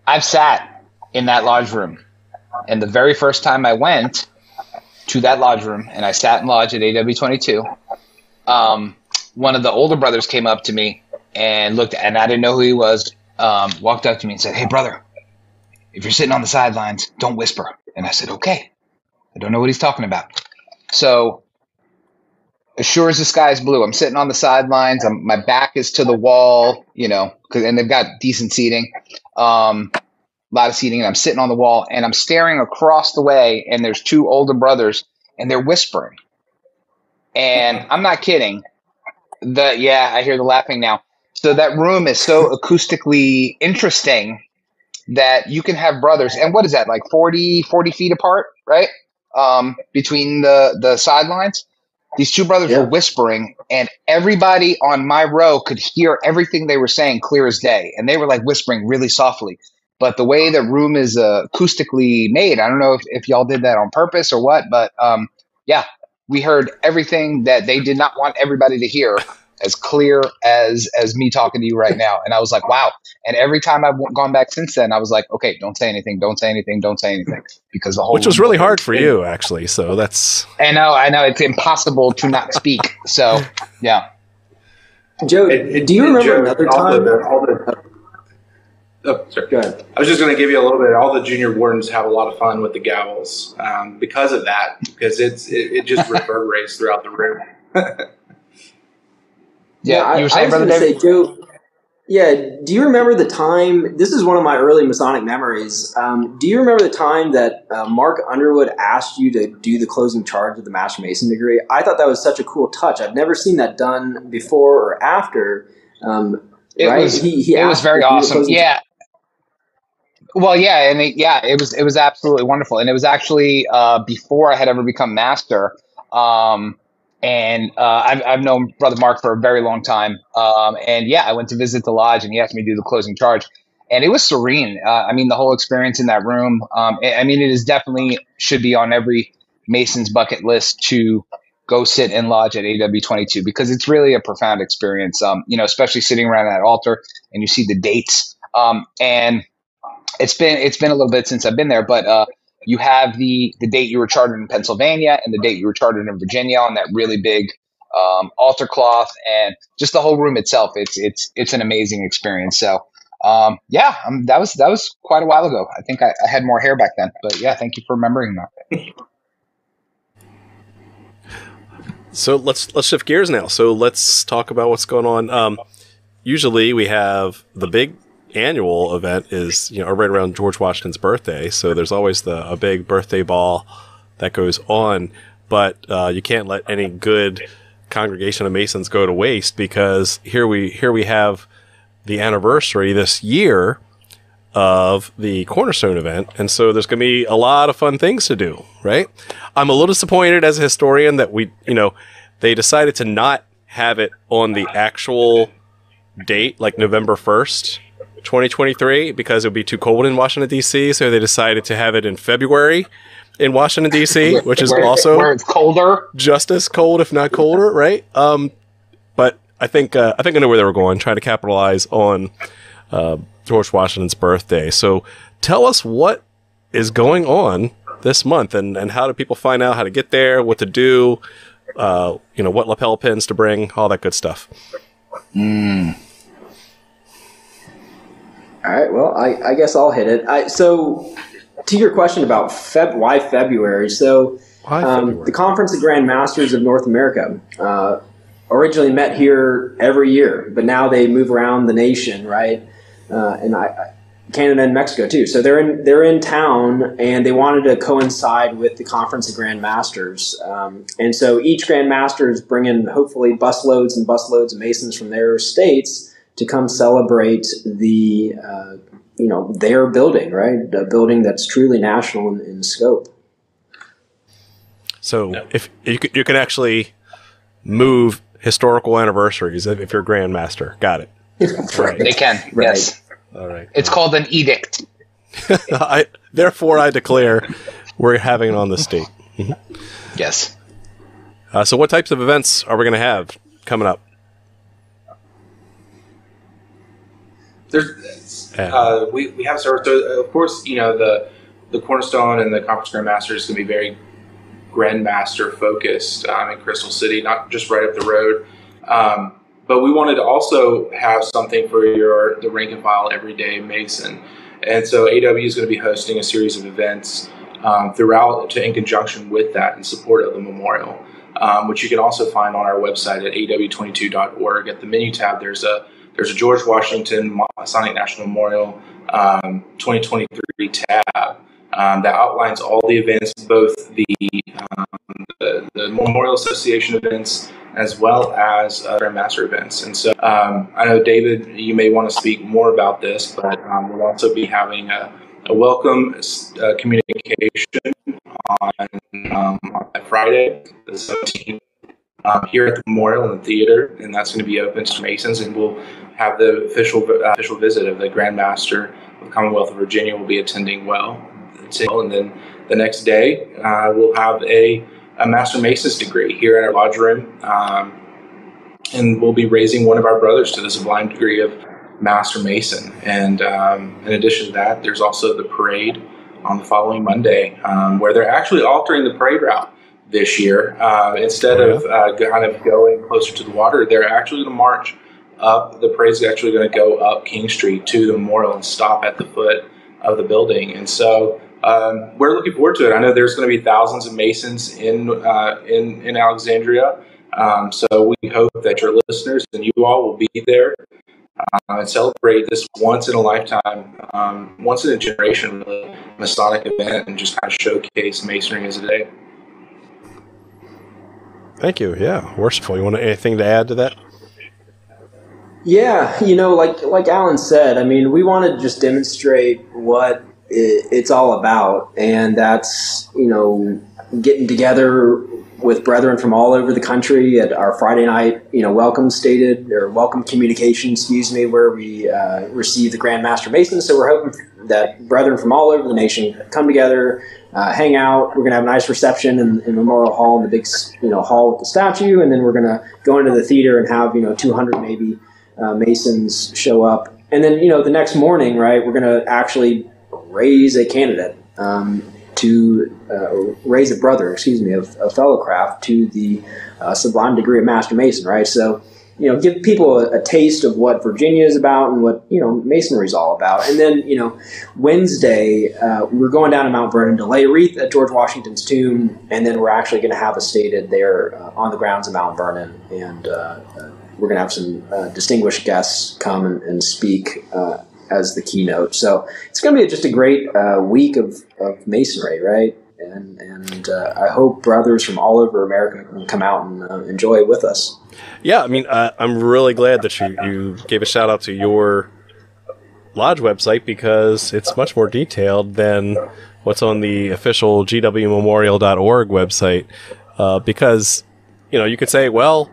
[SPEAKER 2] I've sat in that lodge room, and the very first time I went to that lodge room and I sat in lodge at AW22, um, one of the older brothers came up to me and looked, and I didn't know who he was. Um, walked up to me and said, "Hey, brother, if you're sitting on the sidelines, don't whisper." And I said, "Okay." I don't know what he's talking about. So as sure as the sky is blue. I'm sitting on the sidelines. I'm, my back is to the wall, you know, and they've got decent seating, um, a lot of seating. And I'm sitting on the wall and I'm staring across the way, and there's two older brothers, and they're whispering. And I'm not kidding. The yeah, I hear the laughing now. So that room is so acoustically interesting that you can have brothers, and what is that like 40, 40 feet apart, right? Um, between the the sidelines these two brothers
[SPEAKER 4] Yeah.
[SPEAKER 2] were whispering, and everybody on my row could hear everything they were saying clear as day. And they were like whispering really softly. But the way the room is uh, acoustically made, I don't know if, if y'all did that on purpose or what, but um, yeah, we heard everything that they did not want everybody to hear as clear as as me talking to you right now. And I was like, wow. And every time I've gone back since then, I was like, okay, don't say anything, don't say anything, don't say anything, because the whole
[SPEAKER 1] Which was really hard for you, actually. So that's
[SPEAKER 2] I know, I know, it's impossible to not speak. So yeah,
[SPEAKER 4] Joe,
[SPEAKER 5] It- it-
[SPEAKER 4] do you remember
[SPEAKER 5] Joe,
[SPEAKER 4] another
[SPEAKER 5] all
[SPEAKER 4] time?
[SPEAKER 5] The, all oh, sorry.
[SPEAKER 4] Go ahead.
[SPEAKER 5] I was just going to give you a little bit. All the junior wardens have a lot of fun with the gavels um, because of that, because it's it, it just reverberates throughout the room.
[SPEAKER 2] yeah.
[SPEAKER 4] I,
[SPEAKER 2] you were
[SPEAKER 4] I
[SPEAKER 2] saying,
[SPEAKER 4] was
[SPEAKER 2] brother
[SPEAKER 4] going to say, Joe. Yeah, do you remember the time? This is one of my early Masonic memories. Um, do you remember the time that uh, Mark Underwood asked you to do the closing charge of the Master Mason degree? I thought that was such a cool touch. I've never seen that done before or after. Um,
[SPEAKER 2] It
[SPEAKER 4] right?
[SPEAKER 2] was
[SPEAKER 4] he, he
[SPEAKER 2] it was very
[SPEAKER 4] to do the
[SPEAKER 2] awesome.
[SPEAKER 4] closing
[SPEAKER 2] Yeah. Well, yeah, and it, yeah, it was it was absolutely wonderful, and it was actually uh, before I had ever become master. Um, and uh, I've I've known Brother Mark for a very long time. Um, and yeah, I went to visit the lodge, and he asked me to do the closing charge, and it was serene. Uh, I mean, the whole experience in that room. Um, I mean, it is definitely should be on every Mason's bucket list to go sit and lodge at AW22 because it's really a profound experience. Um, you know, especially sitting around that altar and you see the dates. Um, and it's been it's been a little bit since I've been there, but uh, you have the the date you were chartered in Pennsylvania and the date you were chartered in Virginia on that really big um, altar cloth and just the whole room itself. It's it's it's an amazing experience. So. Um, yeah, um, that was that was quite a while ago. I think I, I had more hair back then, but yeah, thank you for remembering that.
[SPEAKER 1] So let's let's shift gears now. So let's talk about what's going on. Um, usually we have the big annual event is you know right around George Washington's birthday. So there's always the a big birthday ball that goes on, but uh, you can't let any good congregation of Masons go to waste because here we here we have the anniversary this year of the Cornerstone event. And so there's going to be a lot of fun things to do, right? I'm a little disappointed as a historian that we, you know, they decided to not have it on the actual date, like November 1st, 2023, because it would be too cold in Washington, D.C. So they decided to have it in February in Washington, D.C., which is
[SPEAKER 2] Where-
[SPEAKER 1] also
[SPEAKER 2] where it's colder.
[SPEAKER 1] just as cold, if not colder, right? Um, but I think uh, I think I know where they were going, trying to capitalize on uh, George Washington's birthday. So tell us what is going on this month, and and how do people find out how to get there, what to do, uh, you know, what lapel pins to bring, all that good stuff.
[SPEAKER 4] All right. Well, I, I guess I'll hit it. I, so, to your question about Feb, why February? So,
[SPEAKER 1] Why
[SPEAKER 4] um,
[SPEAKER 1] February?
[SPEAKER 4] the Conference of Grand Masters of North America uh, originally met here every year, but now they move around the nation, right? Uh, and I, I, Canada and Mexico too. So they're in they're in town, and they wanted to coincide with the Conference of Grand Masters. Um, and so each Grand Master is bringing hopefully busloads and busloads of Masons from their states to come celebrate the uh, you know their building, right? A building that's truly national in, in scope.
[SPEAKER 1] So if you can, you can actually move historical anniversaries if, if you're Grandmaster, got it.
[SPEAKER 4] right.
[SPEAKER 2] They can.
[SPEAKER 4] Right.
[SPEAKER 2] Yes.
[SPEAKER 1] All right.
[SPEAKER 2] It's called an edict.
[SPEAKER 1] I, therefore, I declare we're having it on the state.
[SPEAKER 2] Yes.
[SPEAKER 1] Uh, so, what types of events are we going to have coming up?
[SPEAKER 5] There's, uh, we, we have several. So, of course, you know the the cornerstone and the conference grandmaster is going to be very grandmaster focused um, in Crystal City, not just right up the road. Um, but we wanted to also have something for your the rank and file everyday Mason, and so AW is going to be hosting a series of events um, throughout to, in conjunction with that in support of the memorial, um, which you can also find on our website at aw22.org. At the menu tab, there's a there's a George Washington Masonic National Memorial um, 2023 tab um, that outlines all the events, both the, um, the the Memorial Association events as well as uh, Grandmaster events. And so um, I know David, you may want to speak more about this, but um, we'll also be having a, a welcome uh, communication on, on Friday, the 17th um, here at the memorial and the theater, and that's going to be open to Masons, and we'll have the official uh, official visit of the Grand Master of the Commonwealth of Virginia will be attending well, and then the next day uh, we'll have a, a Master Mason's degree here in our lodge room, um, and we'll be raising one of our brothers to the sublime degree of Master Mason. And um, in addition to that, there's also the parade on the following Monday, um, where they're actually altering the parade route this year. Uh, instead of uh, kind of going closer to the water, they're actually going to march up. The parade's actually going to go up King Street to the memorial and stop at the foot of the building. And so um, we're looking forward to it. I know there's going to be thousands of Masons in uh, in in Alexandria. Um, so we hope that your listeners and you all will be there uh, and celebrate this once in a lifetime, um, once in a generation, really Masonic event, and just kind of showcase Masonry as a day.
[SPEAKER 1] Thank you. Yeah, worshipful. You want anything to add to that?
[SPEAKER 4] Yeah, you know, like like Alan said, I mean, we want to just demonstrate what it's all about, and that's you know getting together with brethren from all over the country at our Friday night, you know, welcome stated or welcome communication, excuse me, where we uh, receive the Grand Master Mason. So we're hoping that brethren from all over the nation come together, uh, hang out. We're gonna have a nice reception in, in, Memorial Hall in the big, you know, hall with the statue, and then we're gonna go into the theater and have you know 200 maybe uh, Masons show up, and then you know the next morning, right, we're gonna actually raise a candidate. Um, to uh, raise a brother, excuse me, of, fellow craft to the uh, sublime degree of Master Mason, right? So, you know, give people a, a, taste of what Virginia is about and what, you know, Masonry is all about. And then, you know, Wednesday, uh, we're going down to Mount Vernon to lay a wreath at George Washington's tomb, and then we're actually going to have a stated there uh, on the grounds of Mount Vernon. And uh, uh, we're going to have some distinguished guests come and, and speak as the keynote. So it's going to be just a great uh, week of, of masonry, right? And, and uh, I hope brothers from all over America can come out and uh, enjoy it with us.
[SPEAKER 1] Yeah, I mean, I'm really glad that you, you gave a shout out to your lodge website because it's much more detailed than what's on the official gwmemorial.org website. Uh, because, you know, you could say, well,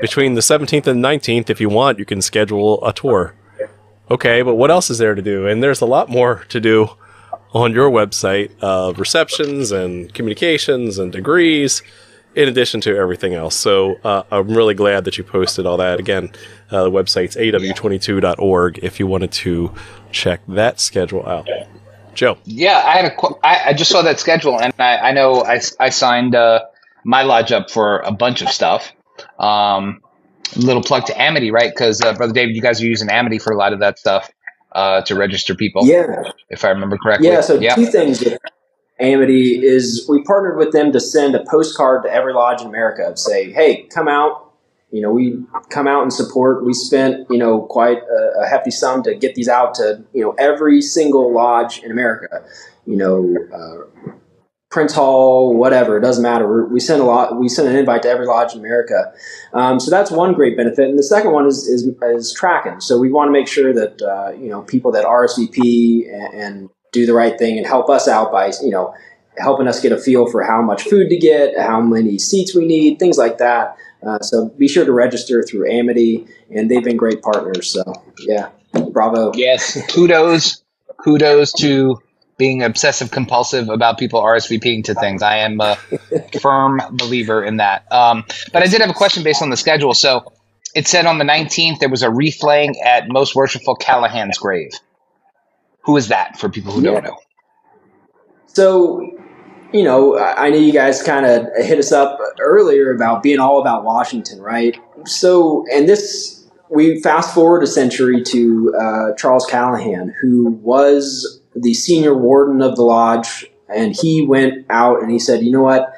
[SPEAKER 1] between the 17th and 19th, if you want, you can schedule a tour. Okay, but what else is there to do? And there's a lot more to do on your website of receptions and communications and degrees, in addition to everything else. So uh, I'm really glad that you posted all that. Again, uh, the website's aw22.org if you wanted to check that schedule out. Joe.
[SPEAKER 2] Yeah, I had a. Qu- I, I just saw that schedule, and I, I know I, I signed uh, my lodge up for a bunch of stuff. Um, little plug to Amity, right? Because uh, brother David, you guys are using Amity for a lot of that stuff uh, to register people.
[SPEAKER 4] Yeah,
[SPEAKER 2] if I remember correctly.
[SPEAKER 4] Yeah. So yep. two things. With Amity is we partnered with them to send a postcard to every lodge in America and say, "Hey, come out." You know, we come out and support. We spent, you know, quite a, a hefty sum to get these out to, you know, every single lodge in America. You know, uh, Prince Hall, whatever, it doesn't matter. We're, send a lot. We send an invite to every lodge in America. Um, so that's one great benefit. And the second one is is, is tracking. So we want to make sure that uh, you know people that RSVP and, and, do the right thing and help us out by you know helping us get a feel for how much food to get, how many seats we need, things like that. Uh, so be sure to register through Amity, and they've been great partners. So yeah, bravo.
[SPEAKER 2] Yes, kudos, kudos to being obsessive compulsive about people RSVPing to things. I am a firm believer in that. Um, but I did have a question based on the schedule. So it said on the 19th there was a wreath laying at Most Worshipful Callahan's grave. Who is that for people who yeah. don't know?
[SPEAKER 4] So, you know, I know you guys kind of hit us up earlier about being all about Washington, right? So, and this, we fast forward a century to uh, Charles Callahan, who was the senior warden of the lodge, and he went out and he said, "You know what?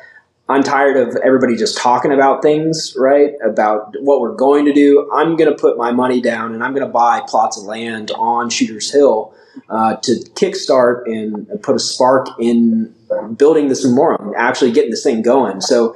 [SPEAKER 4] I'm tired of everybody just talking about things, right? About what we're going to do. I'm going to put my money down and I'm going to buy plots of land on Shooters Hill uh, to kickstart and put a spark in building this memorial, actually getting this thing going. So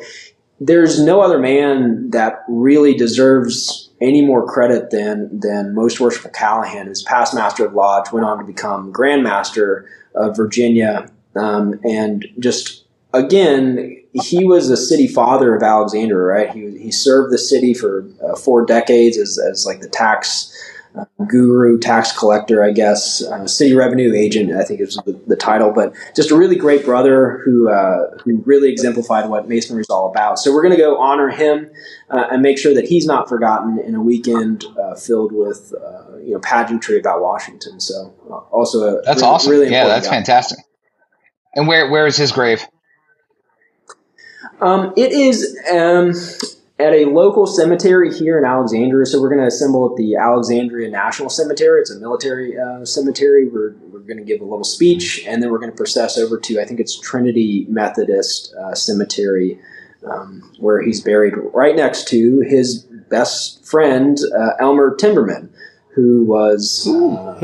[SPEAKER 4] there's no other man that really deserves any more credit than than most worshipful Callahan, who's past master of lodge, went on to become Grand Master of Virginia, um, and just again, he was a city father of Alexandria, right? He, he served the city for uh, four decades as, as like the tax uh, guru, tax collector, I guess, uh, city revenue agent, I think is the, the, title, but just a really great brother who, uh, who really exemplified what Masonry is all about. So we're going to go honor him uh, and make sure that he's not forgotten in a weekend uh, filled with, uh, you know, pageantry about Washington. So also
[SPEAKER 2] that's really, awesome. Really yeah, that's guy. fantastic. And where, where is his grave?
[SPEAKER 4] Um, it is um, at a local cemetery here in Alexandria. So we're going to assemble at the Alexandria National Cemetery. It's a military uh, cemetery. We're, we're going to give a little speech, and then we're going to process over to, I think it's Trinity Methodist uh, Cemetery, um, where he's buried right next to his best friend, uh, Elmer Timberman, who was. Uh,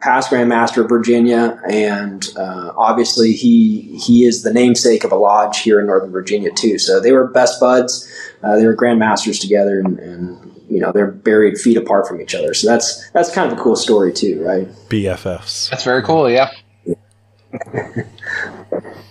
[SPEAKER 4] past Grand Master of Virginia, and uh, obviously he he is the namesake of a lodge here in Northern Virginia too. So they were best buds. Uh, they were Grand Masters together, and, and, you know they're buried feet apart from each other. So that's that's kind of a cool story too, right?
[SPEAKER 1] BFFs.
[SPEAKER 2] That's very cool. Yeah.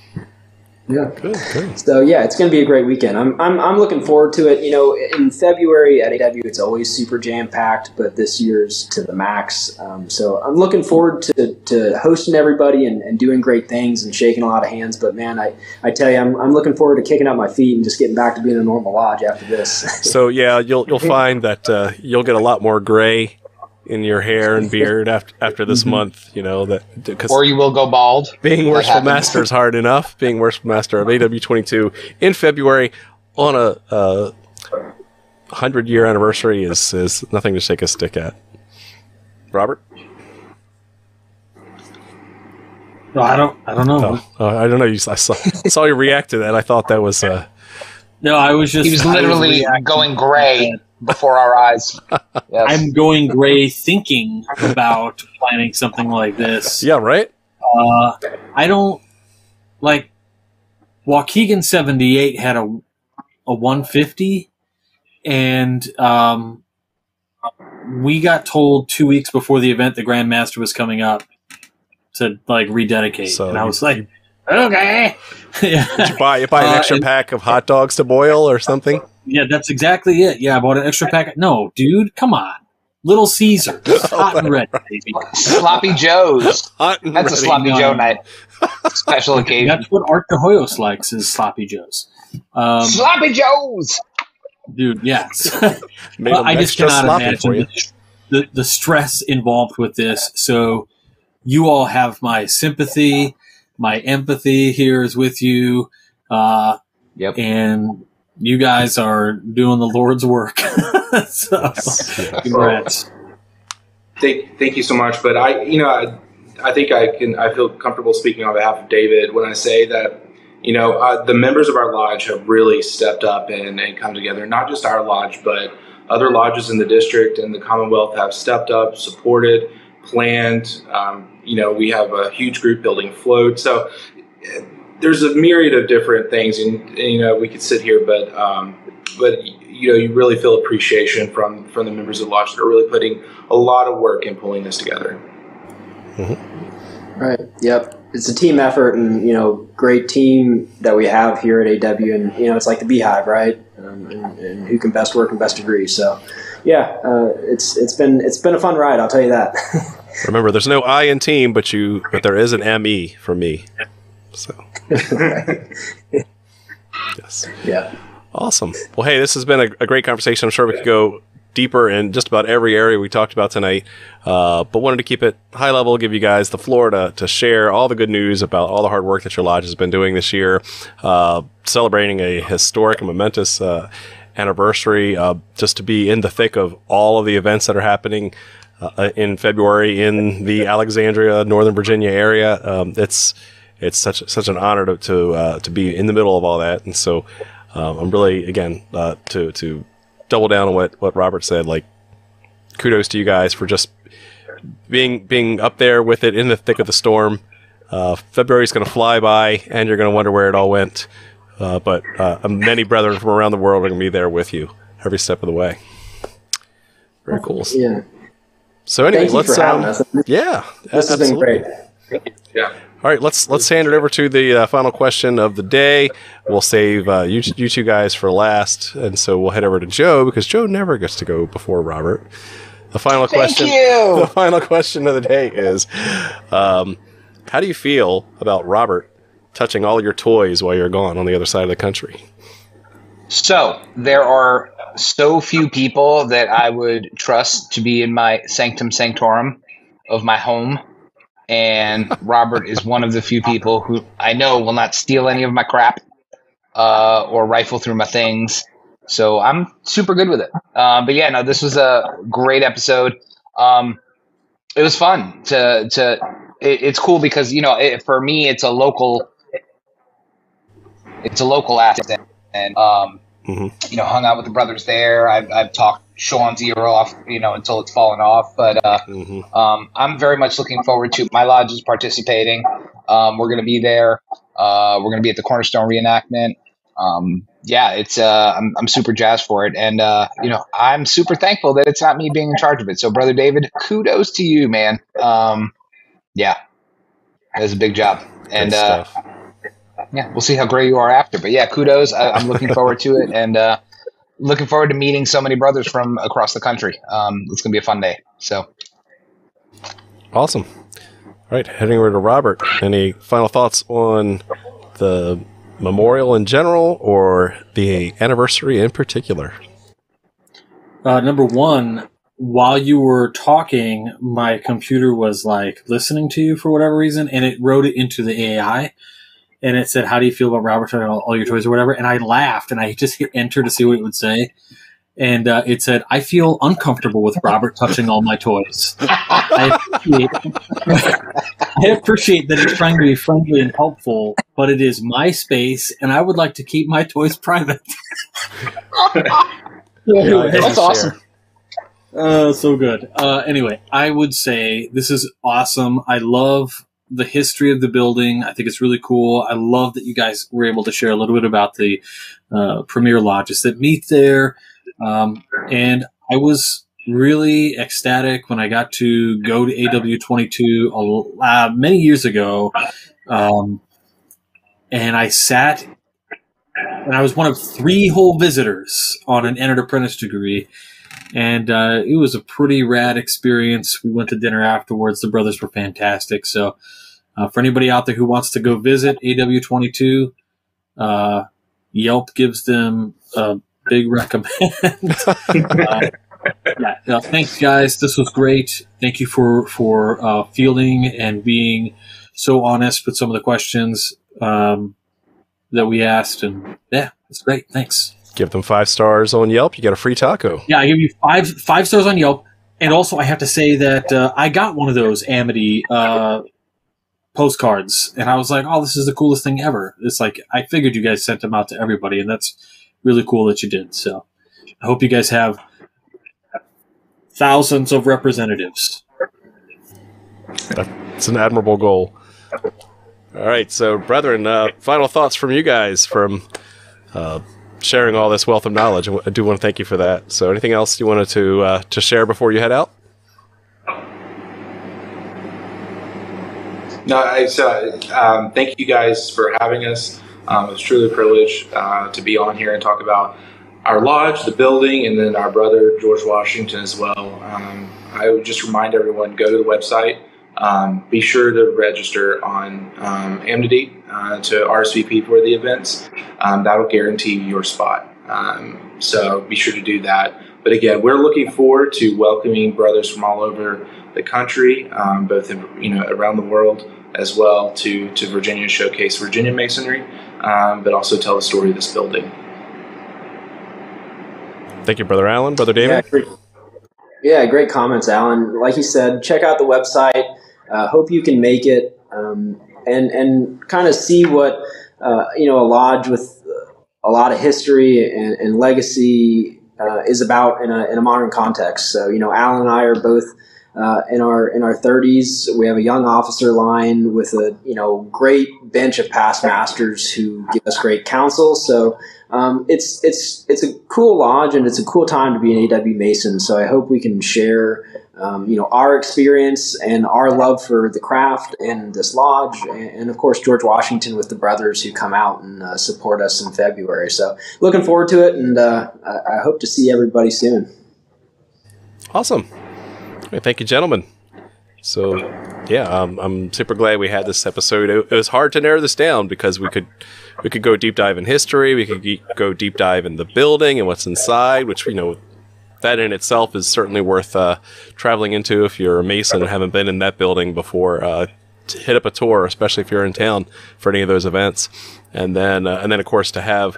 [SPEAKER 4] Yeah. Good, good. So yeah, it's going to be a great weekend. I'm, I'm, I'm looking forward to it. You know, in February at AW, it's always super jam packed, but this year's to the max. Um, so I'm looking forward to, to hosting everybody and, and doing great things and shaking a lot of hands. But man, I, I tell you, I'm, I'm looking forward to kicking out my feet and just getting back to being a normal lodge after this.
[SPEAKER 1] so yeah, you'll you'll find that uh, you'll get a lot more gray in your hair and beard after after this mm-hmm. month. You know that,
[SPEAKER 2] or you will go bald.
[SPEAKER 1] Being worshipful master is hard enough. Being worshipful master of AW twenty two in February on a, a hundred year anniversary is is nothing to shake a stick at. Robert.
[SPEAKER 3] No, I don't. I don't know.
[SPEAKER 1] Oh, oh, I don't know. You, I saw, saw you react to that. I thought that was. Uh,
[SPEAKER 3] no, I was just.
[SPEAKER 2] He was literally was going gray before our eyes.
[SPEAKER 3] Yes. I'm going gray thinking about planning something like this.
[SPEAKER 1] Yeah, right?
[SPEAKER 3] Uh, I don't like Waukegan 78 had a a 150 and um, we got told 2 weeks before the event the grandmaster was coming up to like rededicate so and I was like okay.
[SPEAKER 1] yeah. Did you buy you buy an uh, extra uh, and, pack of hot dogs to boil or something?
[SPEAKER 3] Yeah, that's exactly it. Yeah, I bought an extra packet. No, dude, come on. Little Caesar, hot and red, baby.
[SPEAKER 2] Sloppy Joe's. Hot and That's ready. a Sloppy Joe night. Special occasion.
[SPEAKER 3] That's what Art DeHoyos likes is Sloppy Joe's.
[SPEAKER 2] Um, sloppy Joe's.
[SPEAKER 3] Dude, yes. I just cannot imagine the, the, the stress involved with this. So you all have my sympathy, my empathy here is with you. Uh,
[SPEAKER 2] yep.
[SPEAKER 3] And you guys are doing the Lord's work. so, congrats.
[SPEAKER 5] Thank, thank you so much. But I, you know, I, I think I can, I feel comfortable speaking on behalf of David when I say that, you know, uh, the members of our lodge have really stepped up and, and come together. Not just our lodge, but other lodges in the district and the Commonwealth have stepped up, supported, planned. Um, you know, we have a huge group building float. So there's a myriad of different things, and, and you know we could sit here, but um, but you know you really feel appreciation from from the members of the lodge that are really putting a lot of work in pulling this together.
[SPEAKER 4] Mm-hmm. Right. Yep. It's a team effort, and you know, great team that we have here at AW, and you know, it's like the beehive, right? Um, and, and, who can best work and best agree. So, yeah, uh, it's it's been it's been a fun ride. I'll tell you that.
[SPEAKER 1] Remember, there's no I in team, but you but there is an ME for me. So yes.
[SPEAKER 4] Yeah.
[SPEAKER 1] Awesome. Well, hey, this has been a, a, great conversation. I'm sure we could go deeper in just about every area we talked about tonight, uh, but wanted to keep it high level, give you guys the floor to, to share all the good news about all the hard work that your lodge has been doing this year, uh, celebrating a historic and momentous uh, anniversary, uh, just to be in the thick of all of the events that are happening. Uh, in February in the Alexandria, Northern Virginia area, um, it's it's such such an honor to to, uh, to be in the middle of all that. And so um, I'm really again uh, to to double down on what what Robert said. Like kudos to you guys for just being being up there with it in the thick of the storm. Uh, February's going to fly by, and you're going to wonder where it all went. Uh, but uh, many brethren from around the world are going to be there with you every step of the way. Very cool.
[SPEAKER 4] Yeah.
[SPEAKER 1] So anyway, let's. Um, yeah,
[SPEAKER 4] this has been great.
[SPEAKER 5] Yeah.
[SPEAKER 1] All right, let's let's hand it over to the uh, final question of the day. We'll save uh, you you two guys for last, and so we'll head over to Joe because Joe never gets to go before Robert. The final
[SPEAKER 2] Thank
[SPEAKER 1] question.
[SPEAKER 2] you.
[SPEAKER 1] The final question of the day is, um, how do you feel about Robert touching all your toys while you're gone on the other side of the country?
[SPEAKER 2] So there are so few people that I would trust to be in my sanctum sanctorum of my home. And Robert is one of the few people who I know will not steal any of my crap uh, or rifle through my things. So I'm super good with it. Um, but yeah, no, this was a great episode. Um, it was fun to to. It, it's cool because you know it, for me it's a local. It's a local asset, and um,
[SPEAKER 1] Mhm.
[SPEAKER 2] you know, hung out with the brothers there. I've, I've talked Sean's ear off, you know, until it's fallen off. But uh,
[SPEAKER 1] hmm
[SPEAKER 2] um, I'm very much looking forward to my lodge is participating. Um, we're going to be there. Uh, we're going to be at the Cornerstone reenactment. Um, yeah, it's uh, I'm, I'm super jazzed for it, and uh, you know, I'm super thankful that it's not me being in charge of it. So, brother David, kudos to you, man. Um, yeah, that's a big job, and uh, yeah, we'll see how great you are after. But yeah, kudos. I, I'm looking forward to it, and uh, looking forward to meeting so many brothers from across the country. Um, it's gonna be a fun day. So.
[SPEAKER 1] Awesome. All right, heading over to Robert. Any final thoughts on the memorial in general or the anniversary in particular?
[SPEAKER 3] Uh, number one, while you were talking, my computer was like listening to you for whatever reason, and it wrote it into the AI, and it said, "How do you feel about Robert touching all, all your toys or whatever?" And I laughed, and I just hit enter to see what it would say, and uh, it said, "I feel uncomfortable with Robert touching all my toys." I appreciate, I appreciate that it's trying to be friendly and helpful, but it is my space, and I would like to keep my toys private.
[SPEAKER 1] Yeah,
[SPEAKER 2] That's
[SPEAKER 1] share.
[SPEAKER 2] awesome.
[SPEAKER 3] Uh, so good. Uh, anyway, I would say this is awesome. I love the history of the building. I think it's really cool. I love that you guys were able to share a little bit about the uh, premier lodges that meet there. Um, and I was really ecstatic when I got to go to AW22 uh, many years ago. Um, and I sat and I was one of three whole visitors on an entered apprentice degree and uh, it was a pretty rad experience. We went to dinner afterwards. The brothers were fantastic. So, uh, for anybody out there who wants to go visit AW22, uh, Yelp gives them a big recommend. uh, yeah, uh, thanks, guys. This was great. Thank you for for uh, fielding and being so honest with some of the questions um, that we asked. And yeah, it's great. Thanks.
[SPEAKER 1] Give them five stars on Yelp. You get a free taco.
[SPEAKER 3] Yeah, I give you five five stars on Yelp, and also I have to say that uh, I got one of those Amity uh, postcards, and I was like, "Oh, this is the coolest thing ever!" It's like I figured you guys sent them out to everybody, and that's really cool that you did. So I hope you guys have thousands of representatives.
[SPEAKER 1] It's an admirable goal. All right, so brethren, uh, final thoughts from you guys from uh, sharing all this wealth of knowledge. I do want to thank you for that. So, anything else you wanted to uh, to share before you head out?
[SPEAKER 5] No, I so, um, thank you guys for having us. Um, it's truly a privilege uh, to be on here and talk about our lodge, the building, and then our brother George Washington as well. Um, I would just remind everyone go to the website. Um, be sure to register on um, Amity uh, to RSVP for the events. Um, that'll guarantee your spot. Um, so be sure to do that. But again, we're looking forward to welcoming brothers from all over the country, um, both in, you know around the world as well, to to Virginia showcase Virginia masonry, um, but also tell the story of this building.
[SPEAKER 1] Thank you, brother Allen, brother David.
[SPEAKER 4] Yeah, great, yeah, great comments, Alan. Like you said, check out the website. Uh, hope you can make it um, and and kind of see what uh, you know a lodge with a lot of history and, and legacy uh, is about in a, in a modern context. So you know, Alan and I are both uh, in our in our 30s. We have a young officer line with a you know great bench of past masters who give us great counsel. So um, it's it's it's a cool lodge and it's a cool time to be an AW Mason. So I hope we can share um, you know our experience and our love for the craft and this lodge, and, of course George Washington with the brothers who come out and uh, support us in February. So looking forward to it, and uh, I hope to see everybody soon.
[SPEAKER 1] Awesome. Thank you, gentlemen. So, yeah, um, I'm super glad we had this episode. It, it, was hard to narrow this down because we could we could go deep dive in history, we could go deep dive in the building and what's inside, which you know that in itself is certainly worth uh, traveling into if you're a Mason and haven't been in that building before. Uh, hit up a tour, especially if you're in town for any of those events, and then uh, and then of course to have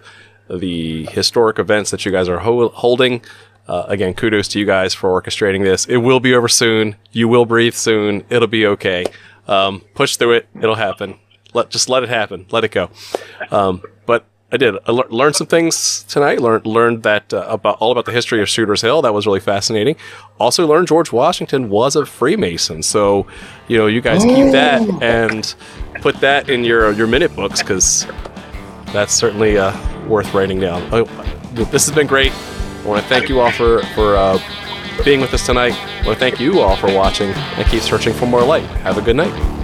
[SPEAKER 1] the historic events that you guys are ho- holding. Uh, again, kudos to you guys for orchestrating this. It will be over soon. You will breathe soon. It'll be okay. Um, push through it. It'll happen. Let just let it happen. Let it go. Um, but I did. I le- learned some things tonight. Learned learned that uh, about all about the history of Shooters Hill. That was really fascinating. Also learned George Washington was a Freemason. So, you know, you guys keep that and put that in your your minute books because that's certainly uh, worth writing down. Oh, this has been great. I want to thank you all for for uh, being with us tonight. I want to thank you all for watching and keep searching for more light. Have a good night.